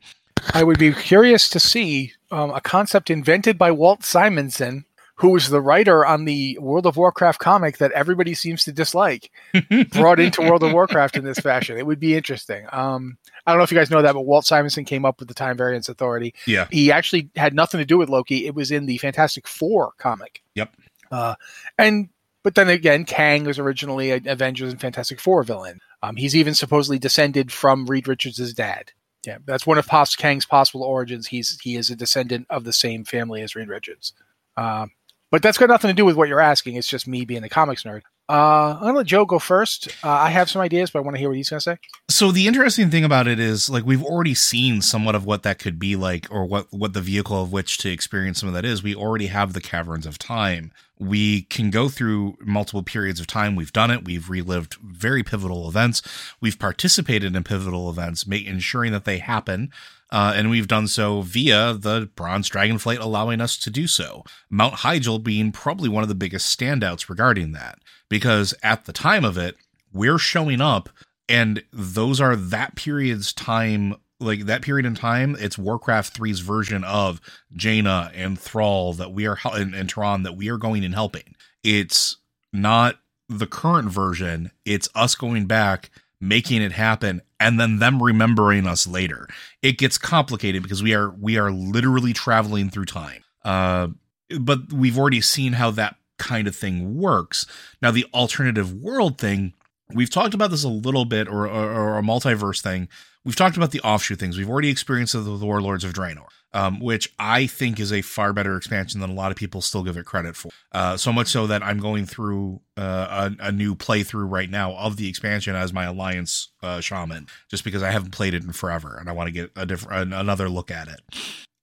Speaker 2: I would be curious to see um, a concept invented by Walt Simonson, who was the writer on the World of Warcraft comic that everybody seems to dislike, brought into World of Warcraft in this fashion. It would be interesting. Um, I don't know if you guys know that, but Walt Simonson came up with the Time Variance Authority.
Speaker 1: Yeah.
Speaker 2: He actually had nothing to do with Loki. It was in the Fantastic Four comic.
Speaker 1: Yep.
Speaker 2: Uh, and but then again, Kang was originally an Avengers and Fantastic Four villain. Um, he's even supposedly descended from Reed Richards' dad. Yeah, that's one of Pos- Kang's possible origins. He's he is a descendant of the same family as Reed Richards. Um, but that's got nothing to do with what you're asking. It's just me being a comics nerd. Uh, I'm gonna let Joe go first. Uh, I have some ideas, but I want to hear what he's gonna say.
Speaker 1: So the interesting thing about it is like we've already seen somewhat of what that could be like or what what the vehicle of which to experience some of that is. We already have the caverns of time. We can go through multiple periods of time. We've done it. We've relived very pivotal events. We've participated in pivotal events, make, ensuring that they happen. Uh, and we've done so via the Bronze Dragonflight allowing us to do so. Mount Hyjal being probably one of the biggest standouts regarding that, because at the time of it, we're showing up and those are that period's time like that period in time, it's Warcraft 3's version of Jaina and Thrall that we are and, and that we are going and helping. It's not the current version. It's us going back, making it happen, and then them remembering us later. It gets complicated because we are we are literally traveling through time. Uh, but we've already seen how that kind of thing works. Now the alternative world thing, we've talked about this a little bit, or or, or a multiverse thing. We've talked about the offshoot things. We've already experienced the, the Warlords of Draenor um, which I think is a far better expansion than a lot of people still give it credit for. Uh, so much so that I'm going through uh, a, a, new playthrough right now of the expansion as my Alliance uh, Shaman, just because I haven't played it in forever and I want to get a different another look at it.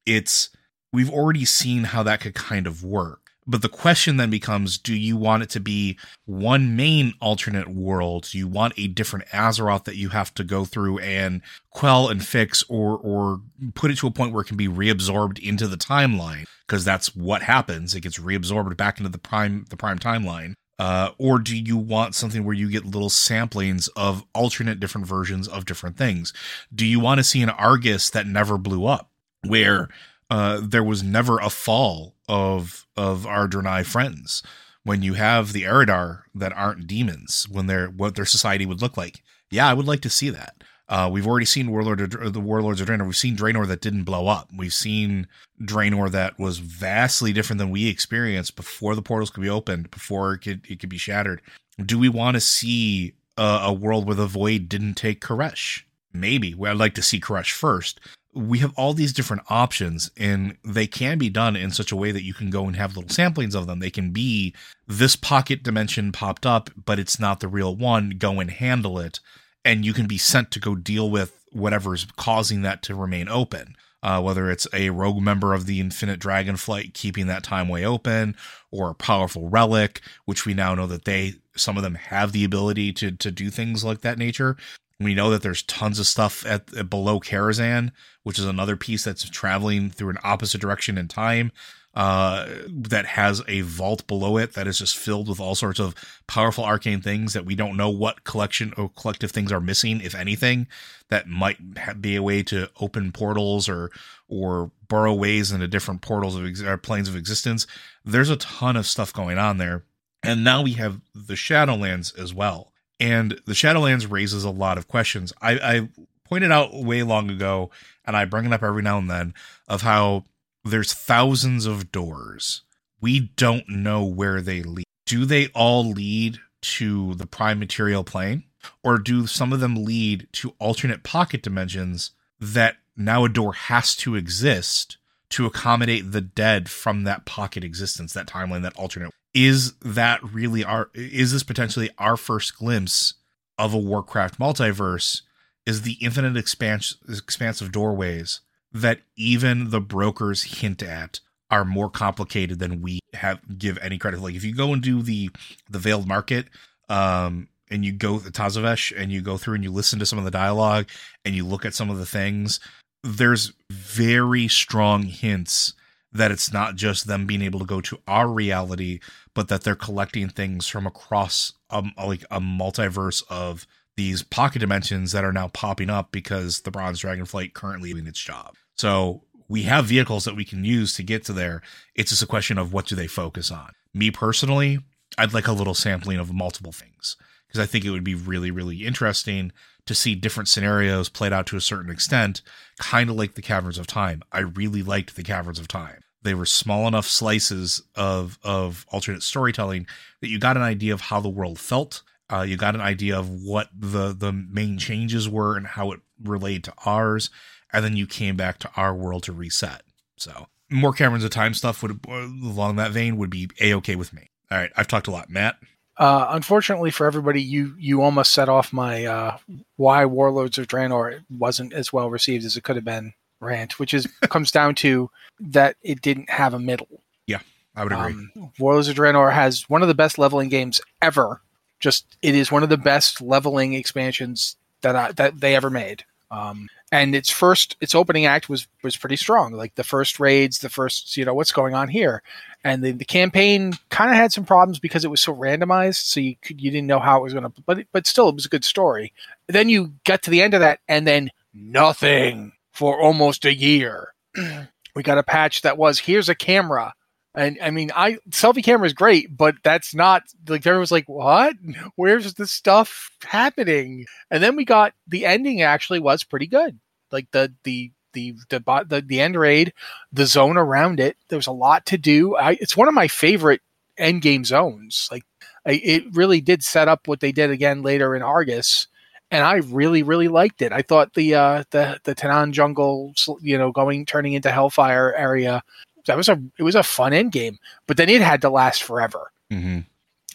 Speaker 1: It's we've already seen how that could kind of work. But the question then becomes do you want it to be one main alternate world? Do you want a different Azeroth that you have to go through and quell and fix or or put it to a point where it can be reabsorbed into the timeline? Because that's what happens. It gets reabsorbed back into the prime the prime timeline. Uh, or do you want something where you get little samplings of alternate different versions of different things? Do you want to see an Argus that never blew up, where uh, there was never a fall of of our Draenei friends. When you have the Eredar that aren't demons, when they're what their society would look like, yeah, I would like to see that. Uh, we've already seen Warlord of, the Warlords of Draenor. We've seen Draenor that didn't blow up. We've seen Draenor that was vastly different than we experienced before the portals could be opened, before it could it could be shattered. Do we want to see a, a world where the Void didn't take K'aresh? Maybe. I'd like to see K'aresh first, we have all these different options and they can be done in such a way that you can go and have little samplings of them. They can be this pocket dimension popped up, but it's not the real one. Go and handle it. And you can be sent to go deal with whatever's causing that to remain open. Uh, whether it's a rogue member of the Infinite Dragonflight keeping that time way open, or a powerful relic, which we now know that they some of them have the ability to to do things like that nature. We know that there's tons of stuff at, at below Karazhan, which is another piece that's traveling through an opposite direction in time. Uh, that has a vault below it that is just filled with all sorts of powerful arcane things that we don't know what collection or collective things are missing, if anything, that might be a way to open portals or or burrow ways into different portals of ex- or planes of existence. There's a ton of stuff going on there, and now we have the Shadowlands as well and the Shadowlands raises a lot of questions. I, I pointed out way long ago, and I bring it up every now and then, of how there's thousands of doors. We don't know where they lead. Do they all lead to the prime material plane? Or do some of them lead to alternate pocket dimensions that now a door has to exist to accommodate the dead from that pocket existence, that timeline, that alternate is that really our is this potentially our first glimpse of a Warcraft multiverse? Is the infinite expanse expansive doorways that even the brokers hint at are more complicated than we have give any credit. Like if you go and do the the veiled market, um, and you go the Tazavesh and you go through and you listen to some of the dialogue and you look at some of the things, there's very strong hints that it's not just them being able to go to our reality, but that they're collecting things from across um, like a multiverse of these pocket dimensions that are now popping up because the Bronze Dragonflight currently doing its job. So we have vehicles that we can use to get to there. It's just a question of what do they focus on. Me personally, I'd like a little sampling of multiple things because I think it would be really, really interesting to see different scenarios played out to a certain extent, kind of like the Caverns of Time. I really liked the Caverns of Time they were small enough slices of of alternate storytelling that you got an idea of how the world felt. Uh, you got an idea of what the the main changes were and how it related to ours, and then you came back to our world to reset. So more Caverns of Time stuff would along that vein would be a okay with me. All right, I've talked a lot, Matt.
Speaker 2: Uh, unfortunately for everybody, you you almost set off my uh, why Warlords of Draenor wasn't as well received as it could have been rant, which is comes down to that it didn't have a middle.
Speaker 1: Yeah, I would agree.
Speaker 2: Um, Warlords of Draenor has one of the best leveling games ever. Just it is one of the best leveling expansions that I, that they ever made. Um, and its first its opening act was was pretty strong. Like the first raids, the first you know what's going on here, and the, the campaign kind of had some problems because it was so randomized, so you could, you didn't know how it was going to. But but still, it was a good story. Then you got to the end of that, and then nothing for almost a year. we got a patch that was here's a camera. And I mean, I selfie camera is great, but that's not like everyone's like, what? Where's the stuff happening? And then we got the ending actually was pretty good. Like the the the the the, the end raid, the zone around it. There was a lot to do. I, it's one of my favorite end game zones. Like I, it really did set up what they did again later in Argus and I really, really liked it. I thought the uh, the the Tanaan jungle, you know, going turning into Hellfire area, that was a it was a fun end game. But then it had to last forever.
Speaker 1: Mm-hmm.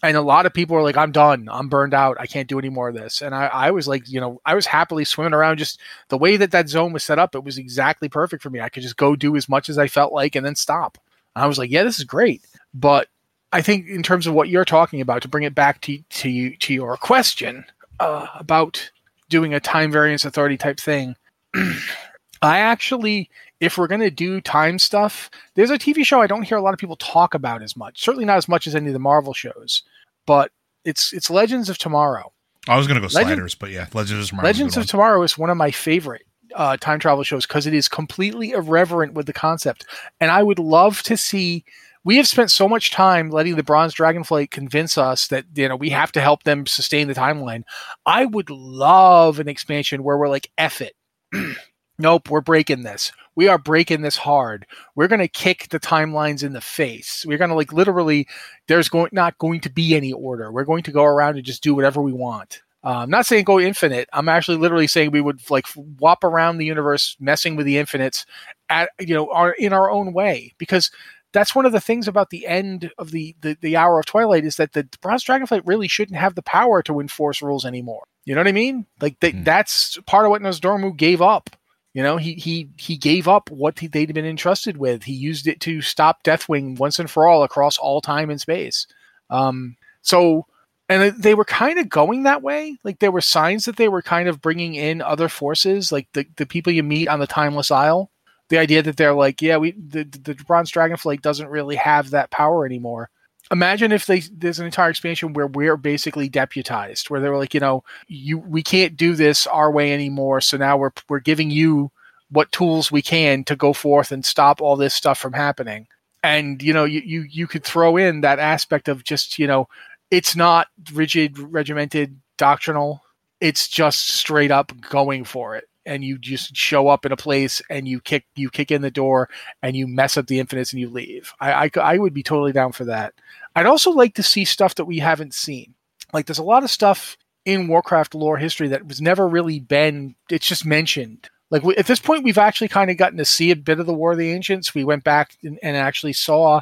Speaker 2: And a lot of people were like, "I'm done. I'm burned out. I can't do any more of this." And I, I was like, you know, I was happily swimming around. Just the way that that zone was set up, it was exactly perfect for me. I could just go do as much as I felt like, and then stop. And I was like, "Yeah, this is great." But I think in terms of what you're talking about, to bring it back to to to your question, uh, about doing a time variance authority type thing. I actually, if we're going to do time stuff, there's a TV show I don't hear a lot of people talk about as much. Certainly not as much as any of the Marvel shows, but it's it's Legends of Tomorrow.
Speaker 1: I was going to go
Speaker 2: Legend-
Speaker 1: sliders, but yeah, Legends of Tomorrow.
Speaker 2: Legends of Tomorrow is one of my favorite uh, time travel shows because it is completely irreverent with the concept, and I would love to see we have spent so much time letting the bronze dragonflight convince us that you know we have to help them sustain the timeline. I would love an expansion where we're like F it. Nope we're breaking this. We are breaking this hard. We're going to kick the timelines in the face. We're going to like literally there's going not going to be any order. We're going to go around and just do whatever we want. Uh, I'm not saying go infinite. I'm actually literally saying we would like whop around the universe, messing with the infinites, at you know, our, in our own way. Because that's one of the things about the end of the, the, the hour of twilight is that the bronze dragonflight really shouldn't have the power to enforce rules anymore. You know what i mean? Like they, mm-hmm. that's part of what Nozdormu gave up. You know he he he gave up what he, they'd been entrusted with. He used it to stop deathwing once and for all across all time and space. Um so and they were kind of going that way. Like there were signs that they were kind of bringing in other forces like the, the people you meet on the timeless isle the idea that they're like, yeah, we the, the bronze dragonflight doesn't really have that power anymore. Imagine if they there's an entire expansion where we're basically deputized, where they're like, you know, you we can't do this our way anymore, so now we're we're giving you what tools we can to go forth and stop all this stuff from happening. And you know, you you you could throw in that aspect of just you know, it's not rigid, regimented, doctrinal. It's just straight up going for it and you just show up in a place and you kick you kick in the door and you mess up the infinites and you leave. I, I, I would be totally down for that. I'd also like to see stuff that we haven't seen. Like there's a lot of stuff in Warcraft lore history that was never really been. It's just mentioned. Like we, at this point, we've actually kind of gotten to see a bit of the War of the Ancients. We went back and, and actually saw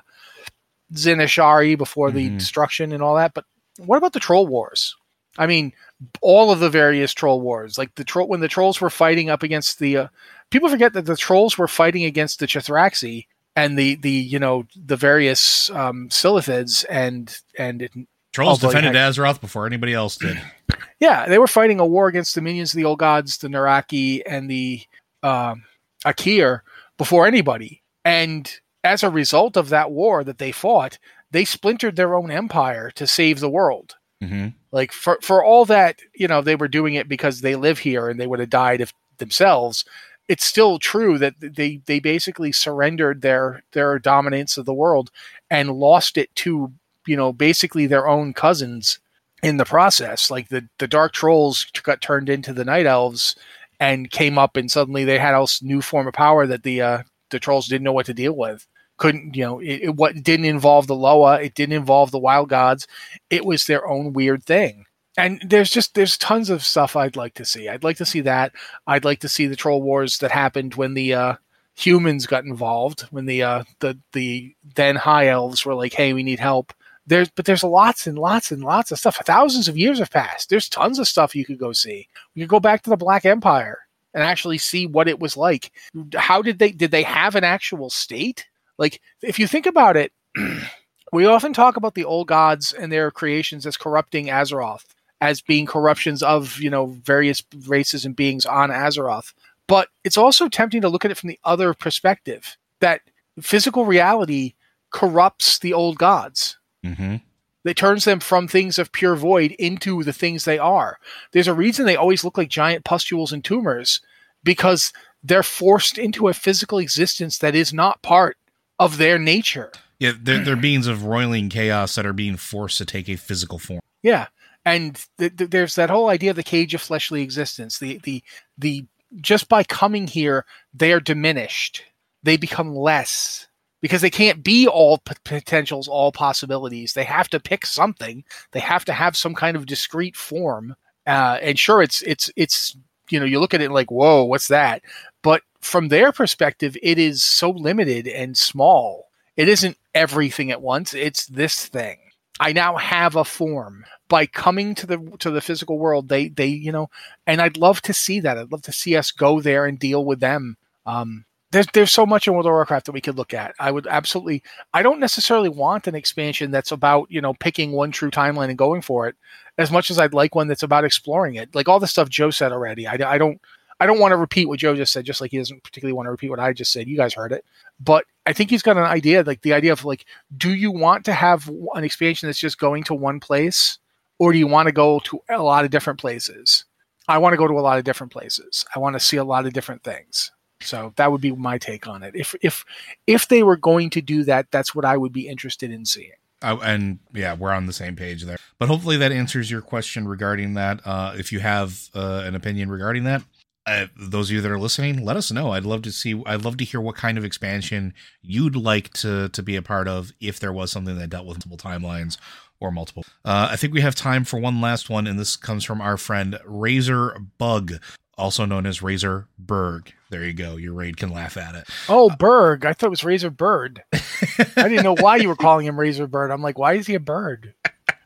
Speaker 2: Zin-Azshari before mm-hmm. the destruction and all that. But what about the Troll Wars? I mean, all of the various troll wars, like the troll when the trolls were fighting up against the uh, people forget that the trolls were fighting against the Chithraxi and the the you know the various um, Silithids and and it,
Speaker 1: trolls defended had, Azeroth before anybody else did.
Speaker 2: Yeah, they were fighting a war against the minions of the old gods, the N'raqi and the um, Aqir before anybody, and as a result of that war that they fought, they splintered their own empire to save the world
Speaker 1: Mm-hmm.
Speaker 2: Like for for all that, you know, they were doing it because they live here and they would have died if themselves. It's still true that they they basically surrendered their their dominance of the world and lost it to you know basically their own cousins in the process. Like the the dark trolls got turned into the night elves and came up and suddenly they had a new form of power that the uh, the trolls didn't know what to deal with couldn't you know it, it what didn't involve the Loa, it didn't involve the Wild Gods. It was their own weird thing. And there's just there's tons of stuff I'd like to see. I'd like to see that. I'd like to see the troll wars that happened when the uh, humans got involved, when the uh, the the then high elves were like, "Hey, we need help." There's but there's lots and lots and lots of stuff. Thousands of years have passed. There's tons of stuff you could go see. You could go back to the Black Empire and actually see what it was like. How did they did they have an actual state? Like, if you think about it, we often talk about the old gods and their creations as corrupting Azeroth, as being corruptions of, you know, various races and beings on Azeroth. But it's also tempting to look at it from the other perspective that physical reality corrupts the old gods.
Speaker 1: Mm-hmm.
Speaker 2: It turns them from things of pure void into the things they are. There's a reason they always look like giant pustules and tumors because they're forced into a physical existence that is not part of their nature.
Speaker 1: Yeah, they're, they're beings of roiling chaos that are being forced to take a physical form.
Speaker 2: Yeah, and th- th- there's that whole idea of the cage of fleshly existence. The the the just by coming here, they are diminished. They become less because they can't be all p- potentials, all possibilities. They have to pick something. They have to have some kind of discrete form. Uh, and sure, it's it's it's you know you look at it like whoa, what's that? But from their perspective, it is so limited and small. It isn't everything at once. It's this thing. I now have a form by coming to the to the physical world. They they you know, and I'd love to see that. I'd love to see us go there and deal with them. Um, there's there's so much in World of Warcraft that we could look at. I would absolutely. I don't necessarily want an expansion that's about you know picking one true timeline and going for it, as much as I'd like one that's about exploring it. Like all the stuff Joe said already. I, I don't I don't want to repeat what Joe just said, just like he doesn't particularly want to repeat what I just said. You guys heard it, but I think he's got an idea, like the idea of like, do you want to have an expansion that's just going to one place, or do you want to go to a lot of different places? I want to go to a lot of different places. I want to see a lot of different things. So that would be my take on it. If if if they were going to do that, that's what I would be interested in seeing.
Speaker 1: Uh, and yeah, we're on the same page there. But hopefully that answers your question regarding that. Uh, if you have uh, an opinion regarding that, uh, those of you that are listening, let us know. I'd love to see. I'd love to hear what kind of expansion you'd like to to be a part of if there was something that dealt with multiple timelines or multiple. Uh, I think we have time for one last one, and this comes from our friend Razor Bug, also known as Razor Berg. There you go. Your raid can laugh at it.
Speaker 2: Oh, Berg! I thought it was Razor Bird. I didn't know why you were calling him Razor Bird. I'm like, why is he a bird?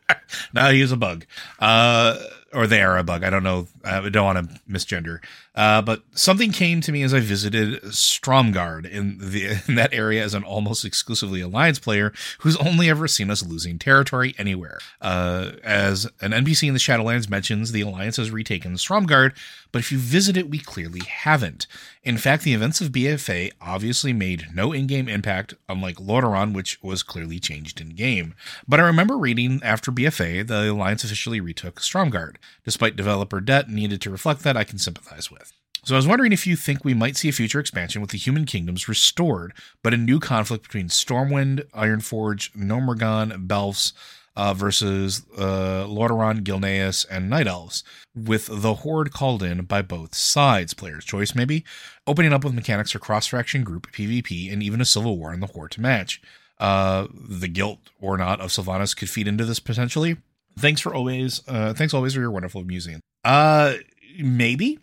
Speaker 1: no, he's a bug. Uh, or they are a bug. I don't know. I don't want to misgender. Uh, but something came to me as I visited Stromgarde in the in that area as an almost exclusively Alliance player who's only ever seen us losing territory anywhere. Uh, as an NPC in the Shadowlands mentions, the Alliance has retaken Stromgarde, but if you visit it, we clearly haven't. In fact, the events of BFA obviously made no in-game impact, unlike Lordaeron, which was clearly changed in-game. But I remember reading after BFA, the Alliance officially retook Stromgarde. Despite developer debt needed to reflect that, I can sympathize with. So I was wondering if you think we might see a future expansion with the human kingdoms restored, but a new conflict between Stormwind, Ironforge, Gnomeregan, Belfs, uh, versus uh, Lordaeron, Gilneas, and Night Elves, with the Horde called in by both sides. Player's choice, maybe, opening up with mechanics for cross faction group, PvP, and even a civil war in the Horde to match. Uh, the guilt or not of Sylvanas could feed into this potentially. Thanks for always, uh, thanks always for your wonderful musing. Uh, maybe.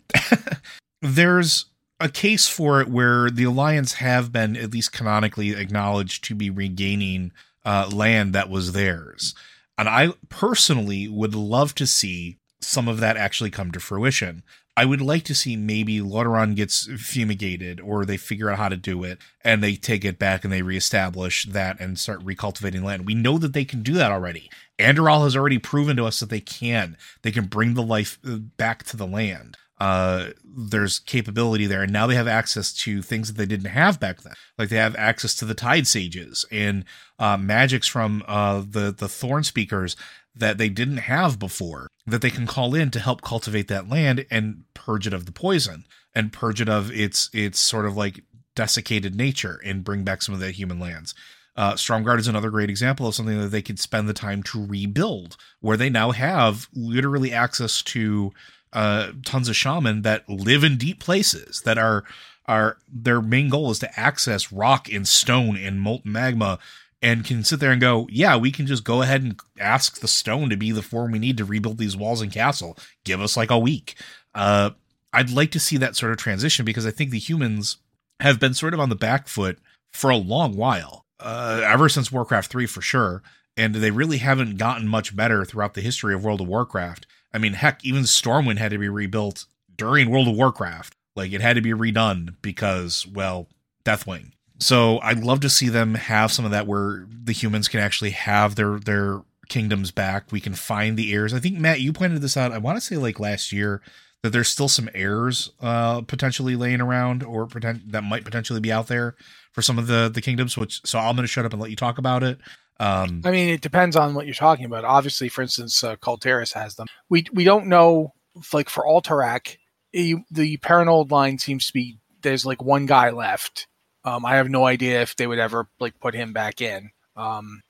Speaker 1: There's a case for it where the Alliance have been, at least canonically, acknowledged to be regaining uh, land that was theirs. And I personally would love to see some of that actually come to fruition. I would like to see maybe Lordaeron gets fumigated or they figure out how to do it and they take it back and they reestablish that and start recultivating land. We know that they can do that already. Andorhal has already proven to us that they can. They can bring the life uh, back to the land uh, there's capability there, and now they have access to things that they didn't have back then. Like they have access to the Tide Sages and uh, magics from uh, the the Thorn Speakers that they didn't have before. That they can call in to help cultivate that land and purge it of the poison and purge it of its its sort of like desiccated nature and bring back some of the human lands. Uh, is another great example of something that they could spend the time to rebuild, where they now have literally access to uh, tons of shaman that live in deep places that are are their main goal is to access rock and stone and molten magma and can sit there and go, yeah, we can just go ahead and ask the stone to be the form we need to rebuild these walls and castle. Give us like a week. Uh, I'd like to see that sort of transition because I think the humans have been sort of on the back foot for a long while, uh, ever since Warcraft 3 for sure. And they really haven't gotten much better throughout the history of World of Warcraft. I mean, heck, even Stormwind had to be rebuilt during World of Warcraft. Like it had to be redone because, well, Deathwing. So I'd love to see them have some of that where the humans can actually have their their kingdoms back. We can find the heirs. I think Matt, you pointed this out. I want to say like last year that there's still some heirs uh, potentially laying around or pretend that might potentially be out there for some of the the kingdoms. Which so I'm going to shut up and let you talk about it.
Speaker 2: Um, I mean, it depends on what you're talking about. Obviously, for instance, uh, Kul has them. We we don't know, like for Alterac, you, the Perenolde line seems to be there's like one guy left. Um, I have no idea if they would ever like put him back in. Um,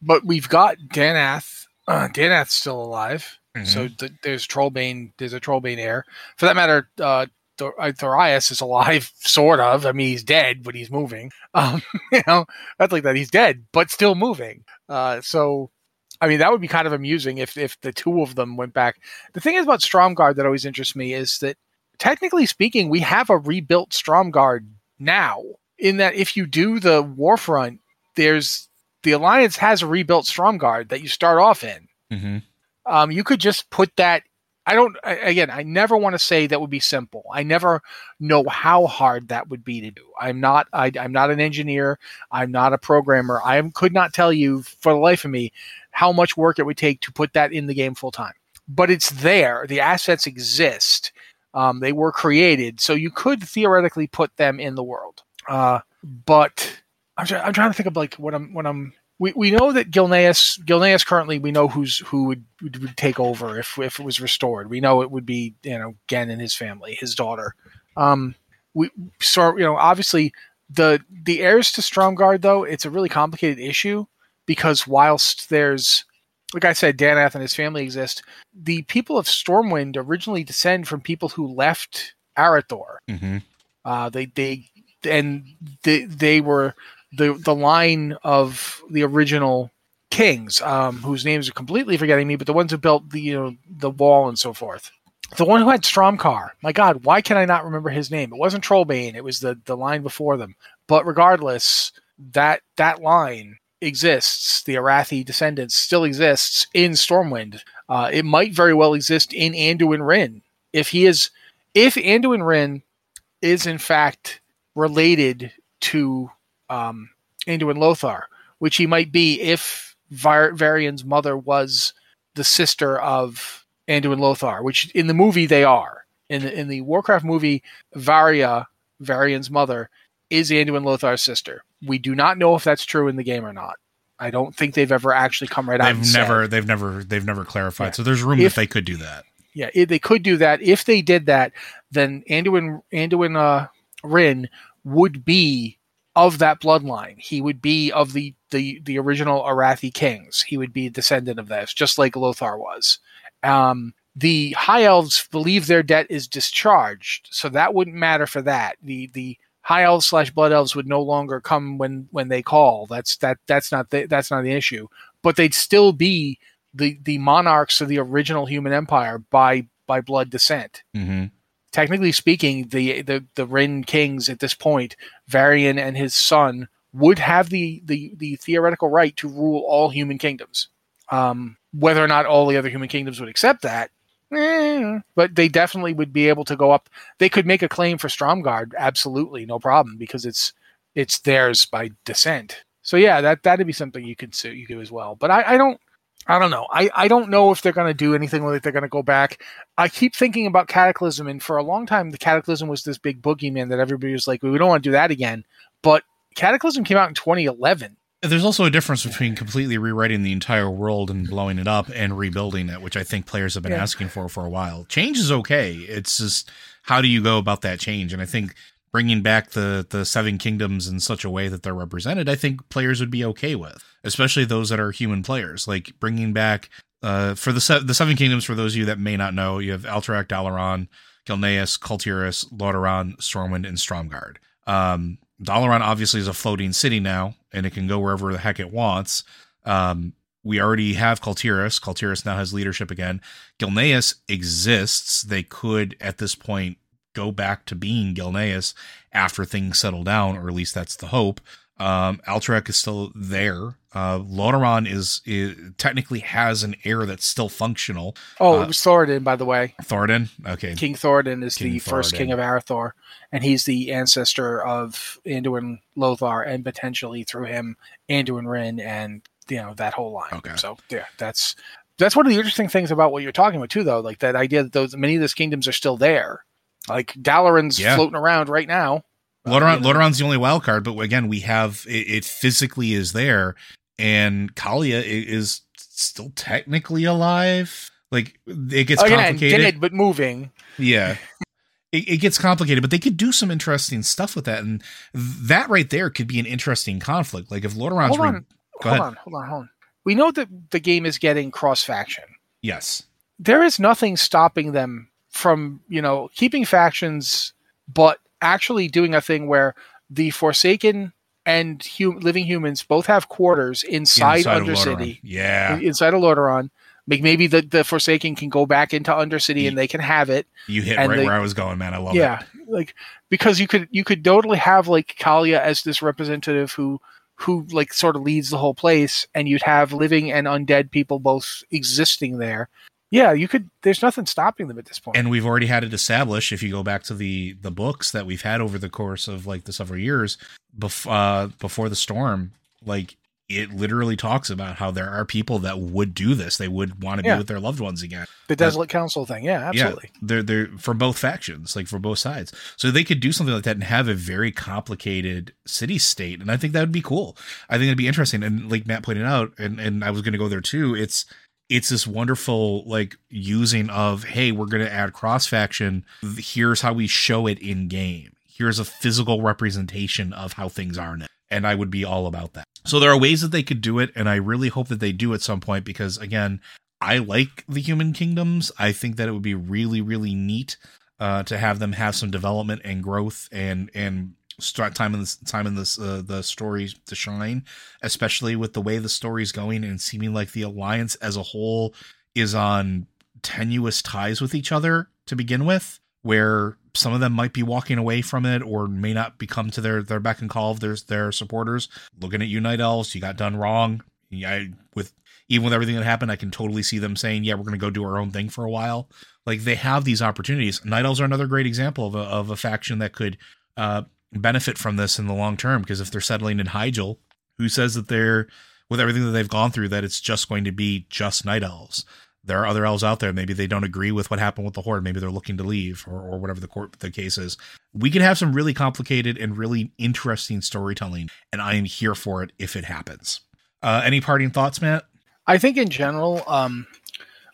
Speaker 2: but we've got Danath. Uh, Danath's still alive.
Speaker 1: Mhm.
Speaker 2: So th- there's Trollbane. There's a Trollbane heir. For that matter, uh, uh, Thoras is alive, sort of. I mean, he's dead, but he's moving. Um, you know, that's like that. He's dead, but still moving. Uh, so, I mean, that would be kind of amusing if if the two of them went back. The thing is about Stromgarde that always interests me is that, technically speaking, we have a rebuilt Stromgarde now. In that, if you do the Warfront, there's the Alliance has a rebuilt Stromgarde that you start off in.
Speaker 1: Hmm
Speaker 2: um, you could just put that i don't I- again i never want to say that would be simple. I never know how hard that would be to do. I'm not I, i'm not an engineer. I'm not a programmer. I am, could not tell you for the life of me how much work it would take to put that in the game full time. But it's there. The assets exist. Um, they were created. So you could theoretically put them in the world uh, but I'm, try- I'm trying to think of like what i'm when i'm we, we know that Gilneas Gilneas currently we know who's who would, would, would take over if if it was restored. We know it would be you know Genn and his family, his daughter. Um, we so you know obviously the the heirs to Stromgarde though it's a really complicated issue because whilst there's like I said, Danath and his family exist. The people of Stormwind originally descend from people who left Arathor.
Speaker 1: hmm
Speaker 2: Uh, they they and they they were the the line of the original kings, um, whose names are completely forgetting me, but the ones who built the you know the wall and so forth. The one who had Strom'kar. My God, why can I not remember his name? It wasn't Trollbane. It was the the line before them. But regardless, that that line exists. The Arathi descendants still exists in Stormwind. Uh, it might very well exist in Anduin Wrynn if he is if Anduin Wrynn is in fact related to um, Anduin Lothar, which he might be if Var- Varian's mother was the sister of Anduin Lothar, which in the movie they are. In the, in the Warcraft movie, Varia, Varian's mother, is Anduin Lothar's sister. We do not know if that's true in the game or not. I don't think they've ever actually come right out.
Speaker 1: They've
Speaker 2: said.
Speaker 1: never, they've never, they've never clarified.
Speaker 2: Yeah.
Speaker 1: So there's room
Speaker 2: If-
Speaker 1: that they could do that.
Speaker 2: yeah, they could do that. If they did that, then Anduin Anduin uh, Wrynn would be of that bloodline. He would be of the the the original Arathi kings. He would be a descendant of this, just like Lothar was. Um, the High Elves believe their debt is discharged, so that wouldn't matter for that. The the High Elves slash Blood Elves would no longer come when when they call. That's that that's not the, that's not the issue. But they'd still be the the monarchs of the original human empire by by blood descent.
Speaker 1: hmm
Speaker 2: Technically speaking, the the the Wrynn kings at this point, Varian and his son, would have the the the theoretical right to rule all human kingdoms. Um, whether or not all the other human kingdoms would accept that, eh, but they definitely would be able to go up. They could make a claim for Stromgarde, absolutely, no problem, because it's it's theirs by descent. So yeah, that that'd be something you could you could do as well. But I, I don't I don't know. I, I don't know if they're going to do anything with it. They're going to go back. I keep thinking about Cataclysm, and for a long time, the Cataclysm was this big boogeyman that everybody was like, we don't want to do that again. But Cataclysm came out in 2011.
Speaker 1: There's also a difference between completely rewriting the entire world and blowing it up and rebuilding it, which I think players have been
Speaker 2: Yeah.
Speaker 1: asking for for a while. Change is okay. It's just how do you go about that change? And I think bringing back the the seven kingdoms in such a way that they're represented, I think players would be okay with, especially those that are human players. Like bringing back uh, for the se- the seven kingdoms. For those of you that may not know, you have Alterac, Dalaran, Gilneas, Kul Tiras, Lordaeron, Stormwind, and Stromgarde. Um, Dalaran obviously is a floating city now, and it can go wherever the heck it wants. Um, we already have Kul Tiras. Kultiris now has leadership again. Gilneas exists. They could, at this point, go back to being Gilneas after things settle down, or at least that's the hope. Um, Alterac is still there. Uh, Lordaeron is, is technically has an heir that's still functional.
Speaker 2: Oh,
Speaker 1: Uh,
Speaker 2: it was Thoradin, by the way.
Speaker 1: Thoradin, okay,
Speaker 2: King Thoradin is
Speaker 1: King
Speaker 2: the first king of Arathor, and he's the ancestor of Anduin Lothar, and potentially through him, Anduin Wrynn, and you know that whole line.
Speaker 1: Okay.
Speaker 2: So yeah, that's that's one of the interesting things about what you're talking about too, though. Like that idea that those many of those kingdoms are still there. Like Dalaran's
Speaker 1: Yeah.
Speaker 2: floating around right now. Uh,
Speaker 1: Lordaeron,
Speaker 2: you
Speaker 1: the only wild card, but again, we have it, it physically is there, and Calia is still technically alive. Like it gets
Speaker 2: Again,
Speaker 1: complicated.
Speaker 2: dead but moving.
Speaker 1: Yeah. it, it gets complicated, but they could do some interesting stuff with that, and that right there could be an interesting conflict. Like if Lordaeron's
Speaker 2: Hold
Speaker 1: re-
Speaker 2: on,
Speaker 1: Go
Speaker 2: hold on, hold on, hold on. We know that the game is getting cross faction.
Speaker 1: yes,
Speaker 2: There is nothing stopping them from, you know, keeping factions, but actually doing a thing where the Forsaken and hu- living humans both have quarters inside,
Speaker 1: Inside
Speaker 2: Undercity,
Speaker 1: yeah,
Speaker 2: inside of Lordaeron. Like maybe the, the Forsaken can go back into Undercity and they can have it.
Speaker 1: you hit right
Speaker 2: they-
Speaker 1: where I was going, man. I love it.
Speaker 2: yeah, like because you could you could totally have like Calia as this representative who who like sort of leads the whole place, and you'd have living and undead people both existing there. Yeah, you could. There's nothing stopping them at this point.
Speaker 1: and we've already had it established if you go back to the the books that we've had over the course of like the several years bef- uh, before the storm like it literally talks about how there are people that would do this they would want to
Speaker 2: Yeah.
Speaker 1: be with their loved ones again
Speaker 2: the Desolate Council thing, yeah, absolutely.
Speaker 1: yeah they're they're for both factions like for both sides so they could do something like that and have a very complicated city state and i think that would be cool i think it'd be interesting and like matt pointed out and and i was going to go there too it's it's this wonderful like using of hey we're going to add cross faction. Here's how we show it in game. Here's a physical representation of how things are now. And i would be all about that. So there are ways that they could do it and i really hope that they do at some point because again i like the human kingdoms. I think that it would be really really neat uh, to have them have some development and growth and and start time in this time in this uh, the story to shine especially with the way the story's going and seeming like the alliance as a whole is on tenuous ties with each other to begin with where some of them might be walking away from it or may not become to their their beck and call of their their supporters. Looking at night elves you got done wrong. Yeah with even with everything that happened i can totally see them saying yeah we're going to go do our own thing for a while. Like they have these opportunities. Night elves are another great example of a, of a faction that could uh benefit from this in the long term because if they're settling in Hyjal, who says that they're with everything that they've gone through that it's just going to be just night elves. There are other elves out there. Maybe they don't agree with what happened with the horde. Maybe they're looking to leave or, or whatever the court the case is. We could have some really complicated and really interesting storytelling, and I am here for it if it happens. Uh, any parting thoughts, Matt?
Speaker 2: I think in general, um,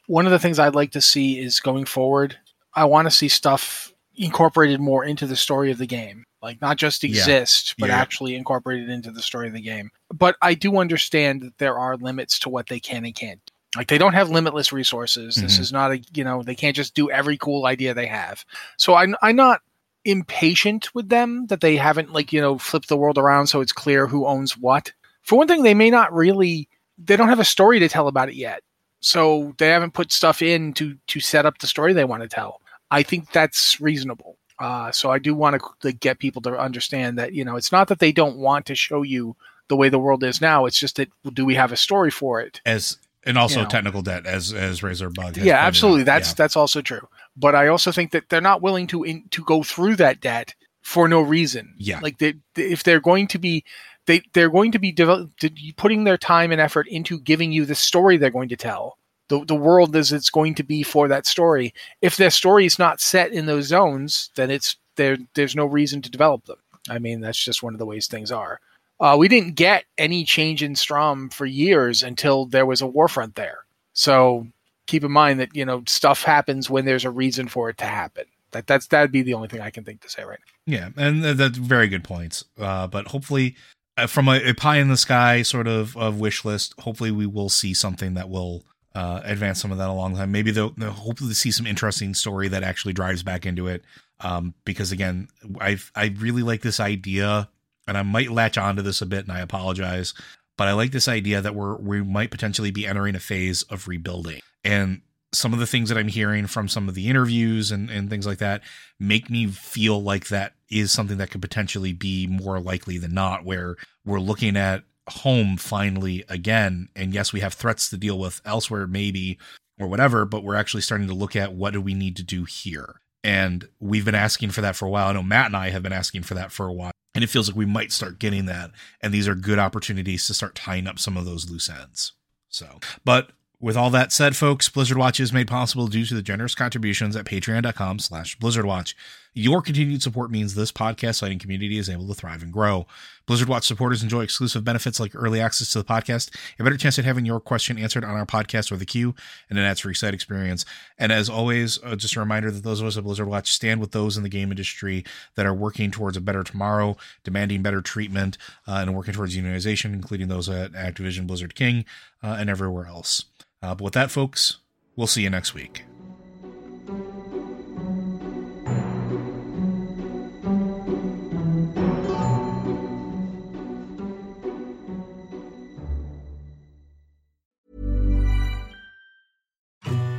Speaker 2: one of the things I'd like to see is going forward. I want to see stuff incorporated more into the story of the game, like not just
Speaker 1: Yeah.
Speaker 2: exist, but
Speaker 1: Yeah.
Speaker 2: actually incorporated into the story of the game. But I do understand that there are limits to what they can and can't. do. Like they don't have limitless resources. This
Speaker 1: Mhm.
Speaker 2: is not a you know they can't just do every cool idea they have. So I'm I'm not impatient with them that they haven't like you know flipped the world around so it's clear who owns what. For one thing, they may not really they don't have a story to tell about it yet. So they haven't put stuff in to to set up the story they want to tell. I think that's reasonable. Uh, so I do want to get people to understand that you know it's not that they don't want to show you the way the world is now. It's just that do we have a story for it?
Speaker 1: As and also
Speaker 2: You know.
Speaker 1: technical debt, as as Razor Bug. has
Speaker 2: yeah, absolutely.
Speaker 1: out.
Speaker 2: That's
Speaker 1: Yeah.
Speaker 2: that's also true. But I also think that they're not willing to in, to go through that debt for no reason.
Speaker 1: Yeah.
Speaker 2: like they, they- if they're going to be they they're going to be devel- putting their time and effort into giving you the story they're going to tell. The, the world as it's going to be for that story. If their story is not set in those zones, then it's there. There's no reason to develop them. I mean, that's just one of the ways things are. Uh, we didn't get any change in Strom for years until there was a warfront there. So keep in mind that you know stuff happens when there's a reason for it to happen. That that's that'd be the only thing I can think to say right now.
Speaker 1: Yeah, and that's very good points. Uh, but hopefully, uh, from a, a pie in the sky sort of, of wish list, hopefully we will see something that will uh, advance some of that along the time. Maybe they'll, they'll hopefully see some interesting story that actually drives back into it. Um, because again, I I really like this idea, and I might latch onto this a bit, and I apologize, but I like this idea that we're we might potentially be entering a phase of rebuilding, and some of the things that I'm hearing from some of the interviews and, and things like that make me feel like that is something that could potentially be more likely than not, where we're looking at home finally again. And yes, we have threats to deal with elsewhere, maybe, or whatever, but we're actually starting to look at what do we need to do here. And we've been asking for that for a while. I know Matt and I have been asking for that for a while. And it feels like we might start getting that. And these are good opportunities to start tying up some of those loose ends. So, but with all that said, folks, Blizzard Watch is made possible due to the generous contributions at patreon.com slash blizzardwatch. Your continued support means this podcast site and community is able to thrive and grow. Blizzard Watch supporters enjoy exclusive benefits like early access to the podcast, a better chance at having your question answered on our podcast or the queue, and an ads-free site experience. And as always, uh, just a reminder that those of us at Blizzard Watch stand with those in the game industry that are working towards a better tomorrow, demanding better treatment, uh, and working towards unionization, including those at Activision, Blizzard King, uh, and everywhere else. Uh, but with that, folks, we'll see you next week.